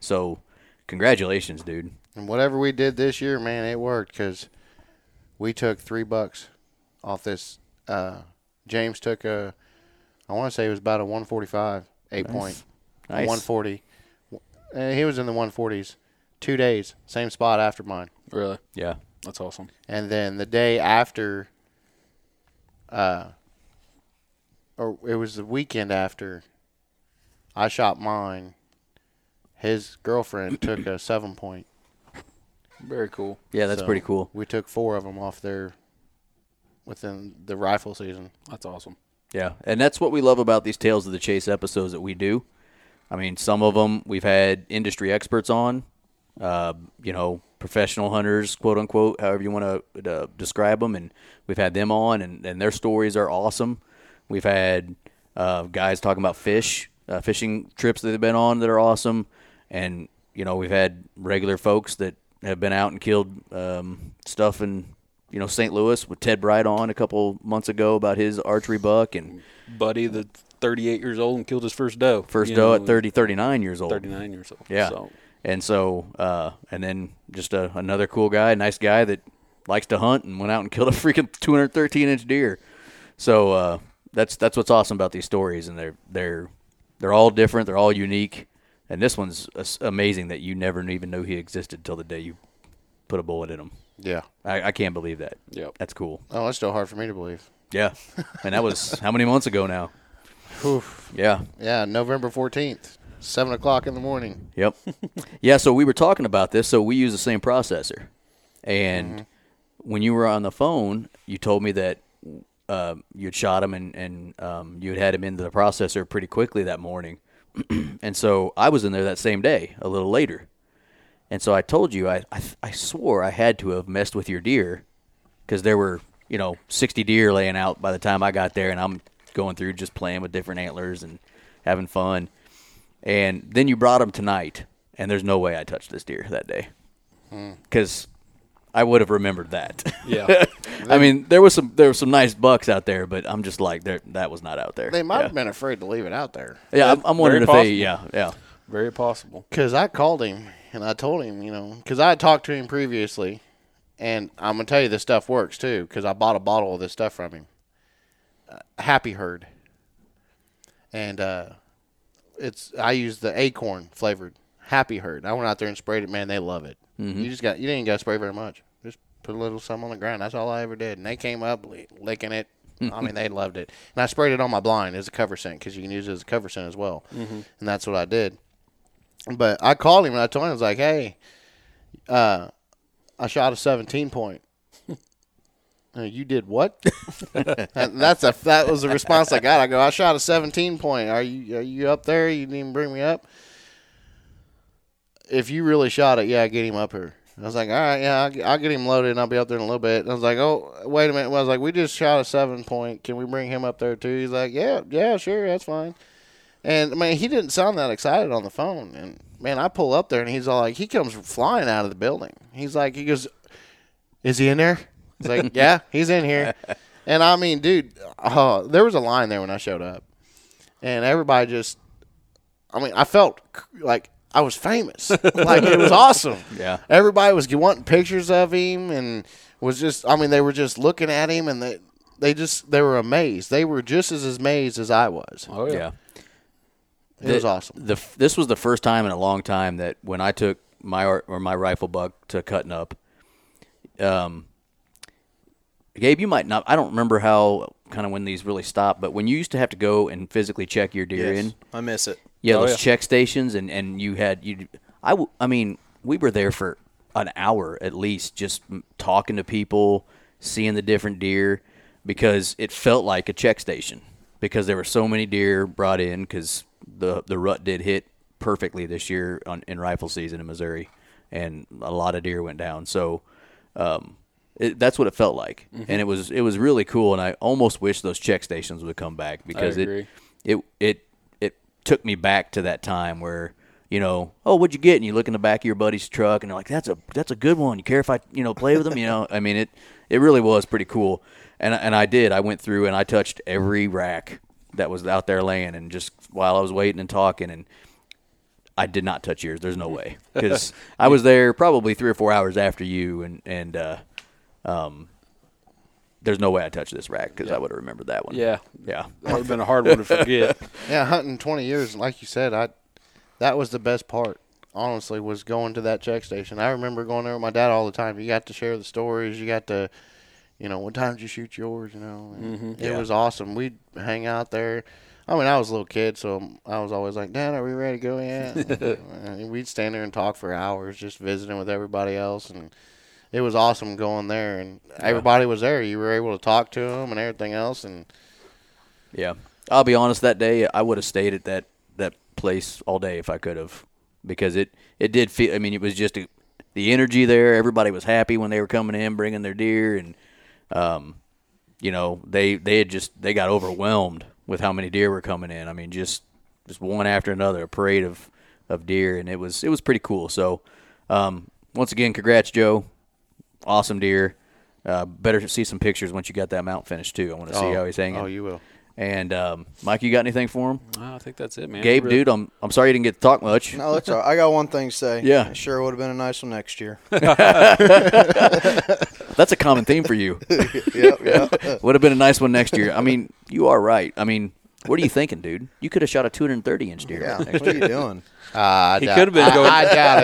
so congratulations dude And whatever we did this year, man, it worked because we took three bucks off this. Uh, James took a, I want to say it was about a 145, eight point, Nice. 140. Uh, he was in the 140s. Two days, same spot after mine. Really? yeah That's awesome. And then the day after, uh, or it was the weekend after, I shot mine. His girlfriend took a seven point. Very cool. yeah that's So pretty cool We took four of them off there within the rifle season. That's awesome. Yeah, and that's what we love about these Tales of the Chase episodes that we do. I mean, some of them we've had industry experts on, uh, you know, professional hunters, quote unquote, however you want to uh, describe them, and we've had them on, and, and their stories are awesome. We've had uh, guys talking about fish, uh, fishing trips that they've been on that are awesome, and you know, we've had regular folks that have been out and killed um, stuff in you know St. Louis with Ted Bright on a couple months ago about his archery buck and Buddy, the 38 years old and killed his first doe. first doe know, at 30, 39 years old. 39 years old. Yeah. So, And so, uh, and then just a, another cool guy, nice guy that likes to hunt and went out and killed a freaking 213 inch deer. So uh, that's that's what's awesome about these stories, and they're they're they're all different, they're all unique, and this one's amazing that you never even knew he existed till the day you put a bullet in him. Yeah. I, I can't believe that. Yep. That's cool. Oh, that's still hard for me to believe. Yeah, and that was how many months ago now? Oof. Yeah. Yeah, November 14th, 7 o'clock in the morning. Yep. yeah, so we were talking about this. So we use the same processor. And when you were on the phone, you told me that uh, you'd shot him and, and um, you had had him into the processor pretty quickly that morning. and so I was in there that same day, a little later. And so I told you, I, I, I swore I had to have messed with your deer because there were, you know, 60 deer laying out by the time I got there. And I'm going through just playing with different antlers and having fun. And then you brought him tonight, and there's no way I touched this deer that day because I would have remembered that. Yeah. I mean, there was some there were some nice bucks out there, but I'm just like, there that was not out there. They might yeah. have been afraid to leave it out there. Yeah, I'm, I'm wondering if Very they. Yeah, yeah. Very possible. Because I called him and I told him, you know, because I had talked to him previously, and I'm gonna tell you this stuff works too. Because I bought a bottle of this stuff from him. Uh, Happy Herd, and uh, it's I use the acorn flavored Happy Herd. I went out there and sprayed it. Man, they love it. You just got you didn't got to spray very much. Just put a little something on the ground. That's all I ever did. And they came up licking it. I mean, they loved it. And I sprayed it on my blind as a cover scent because you can use it as a cover scent as well. And that's what I did. But I called him and I told him I was like, "Hey, uh, I shot a 17 point." Uh, you did what? That's a that was the response I got. I go, "I shot a 17 point. Are you are you up there? You didn't even bring me up." If you really shot it, yeah, get him up here. I was like, all right, yeah, I'll, I'll get him loaded and I'll be up there in a little bit. And I was like, oh, wait a minute. I was like, we just shot a seven point. Can we bring him up there too? He's like, yeah, yeah, sure, that's fine. And I mean, he didn't sound that excited on the phone. And man, I pull up there and he's all like, he comes flying out of the building. He's like, he goes, is he in there? He's like, yeah, he's in here. And I mean, dude, uh, there was a line there when I showed up, and everybody just, I mean, I felt like I was famous. like it was awesome. Yeah. Everybody was wanting pictures of him and was just, I mean, they were just looking at him and they, they just, they were amazed. They were just as amazed as I was. Oh Yeah. It was awesome. The this was the first time in a long time that when I took my or my rifle buck to cutting up, um, Gabe, you might not. I don't remember how kind of when these really stopped, but when you used to have to go and physically check your deer Yes, in, I miss it. yeah, Oh, those yeah. check stations, and and you had you. I w- I mean, we were there for an hour at least, just talking to people, seeing the different deer, because it felt like a check station because there were so many deer brought in because the the rut did hit perfectly this year on in rifle season in Missouri, and a lot of deer went down. So. Um, it, that's what it felt like, Mm-hmm. and it was it was really cool. And I almost wish those check stations would come back because it it it it took me back to that time where you know oh what'd you get? And you look in the back of your buddy's truck and they're like that's a that's a good one. You care if I you know play with them? You know I mean it it really was pretty cool. And and I did. I went through and I touched every rack that was out there laying and just while I was waiting and talking and I did not touch yours. There's no way. Because I was there probably three or four hours after you and and uh, um there's no way I touched this rack because I would have remembered that one Yeah. yeah That would have been a hard one to forget. Yeah, hunting 20 years, like you said, I that was the best part. Honestly, was going to that check station. I remember going there with my dad all the time. You got to share the stories. You got to, you know, what time did you shoot yours? You know, and it Yeah. was awesome. We'd hang out there. I mean, I was a little kid, so I was always like, "Dad, are we ready to go yet?" and we'd stand there and talk for hours, just visiting with everybody else, and it was awesome going there. And everybody was there. You were able to talk to them and everything else, and Yeah, I'll be honest. That day, I would have stayed at that that place all day if I could have, because it it did feel. I mean, it was just a, the energy there. Everybody was happy when they were coming in, bringing their deer, and um, you know, they they had just they got overwhelmed with how many deer were coming in. I mean, just just one after another, a parade of of deer, and it was it was pretty cool. So, um, once again, congrats, Joe. Awesome deer. Uh, better see some pictures once you got that mount finished too. I want to see Oh, how he's hanging. Oh, you will. And um, Mike, you got anything for him? Oh, I think that's it, man. Gabe, Really- dude, I'm I'm sorry you didn't get to talk much. No, that's all right. I got one thing to say. Yeah. It sure would have been a nice one next year. That's a common theme for you. yep, yep. Would have been a nice one next year. I mean, you are right. I mean, What are you thinking, dude? You could have shot a 230 inch deer. Yeah. next What are you doing? Uh, He could have been I- going- I, doubt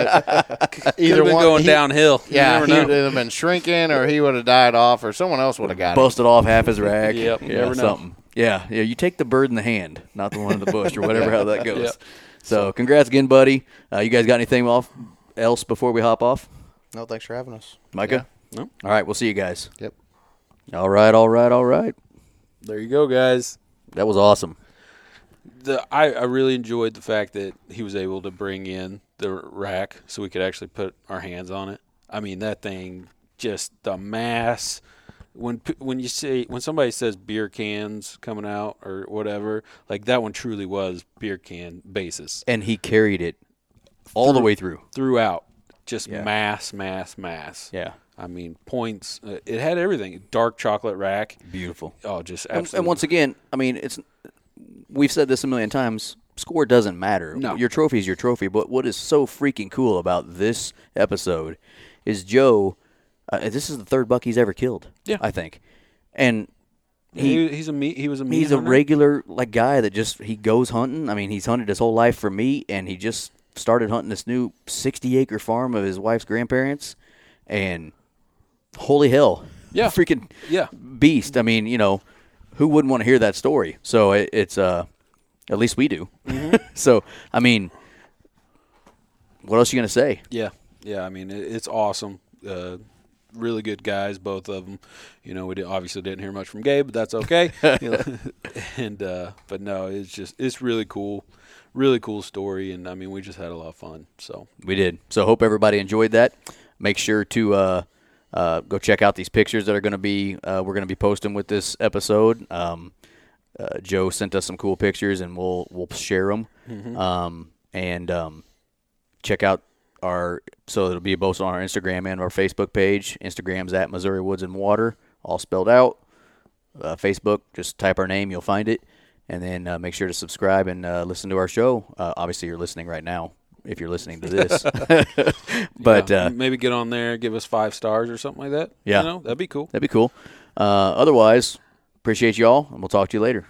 it. Either have been one, going he- downhill. You Yeah, never he know. would have been shrinking, or he would have died off, or someone else would have got him. busted off half his rack. Yep, you yeah, never know. something. Yeah, yeah. You take the bird in the hand, not the one in the bush, or whatever how that goes. Yep. So, congrats again, buddy. Uh, you guys got anything off else before we hop off, No, thanks for having us. Micah? No. All right, we'll see you guys. Yep. All right, all right, all right. There you go, guys. That was awesome. The I, I really enjoyed the fact that he was able to bring in the rack so we could actually put our hands on it. I mean, that thing just the mass. When when you say when somebody says beer cans coming out or whatever, like that one truly was beer can basis And he carried it all the way through. throughout. Just Yeah. mass, mass, mass. Yeah, I mean, points. Uh, it had everything. Dark chocolate rack. beautiful. Oh, just And, and once again, I mean, it's we've said this a million times. Score doesn't matter. No. Your trophy is your trophy. But what is so freaking cool about this episode is Joe. Uh, this is the third buck he's ever killed. Yeah. I think, and he, he, he's a meat. He was a meat. he's a regular like guy that just he goes hunting. I mean, he's hunted his whole life for meat, and he just started hunting this new sixty acre farm of his wife's grandparents, and holy hell, Yeah. freaking Yeah. beast. I mean, you know, who wouldn't want to hear that story? So it, it's uh, at least we do. Mm-hmm. so I mean, what else are you gonna say? Yeah, yeah. I mean, it, it's awesome. Uh, really good guys, both of them. You know, we did, obviously didn't hear much from Gabe, but that's okay. And uh, but no, it's just it's really cool, really cool story, and I mean, we just had a lot of fun. So We did. So hope everybody enjoyed that. Make sure to uh, uh, go check out these pictures that are going to be uh, we're going to be posting with this episode. Um, uh, Joe sent us some cool pictures, and we'll we'll share them. Um, and um, check out our so it'll be both on our Instagram and our Facebook page. Instagram's at Missouri Woods and Water, all spelled out. Uh, Facebook, just type our name, you'll find it, and then uh, make sure to subscribe and uh, listen to our show. Uh, obviously, you're listening right now if you're listening to this, but yeah, uh, maybe get on there, give us five stars or something like that. Yeah. you know, that'd be cool. that'd be cool. Uh, otherwise, appreciate y'all, and we'll talk to you later.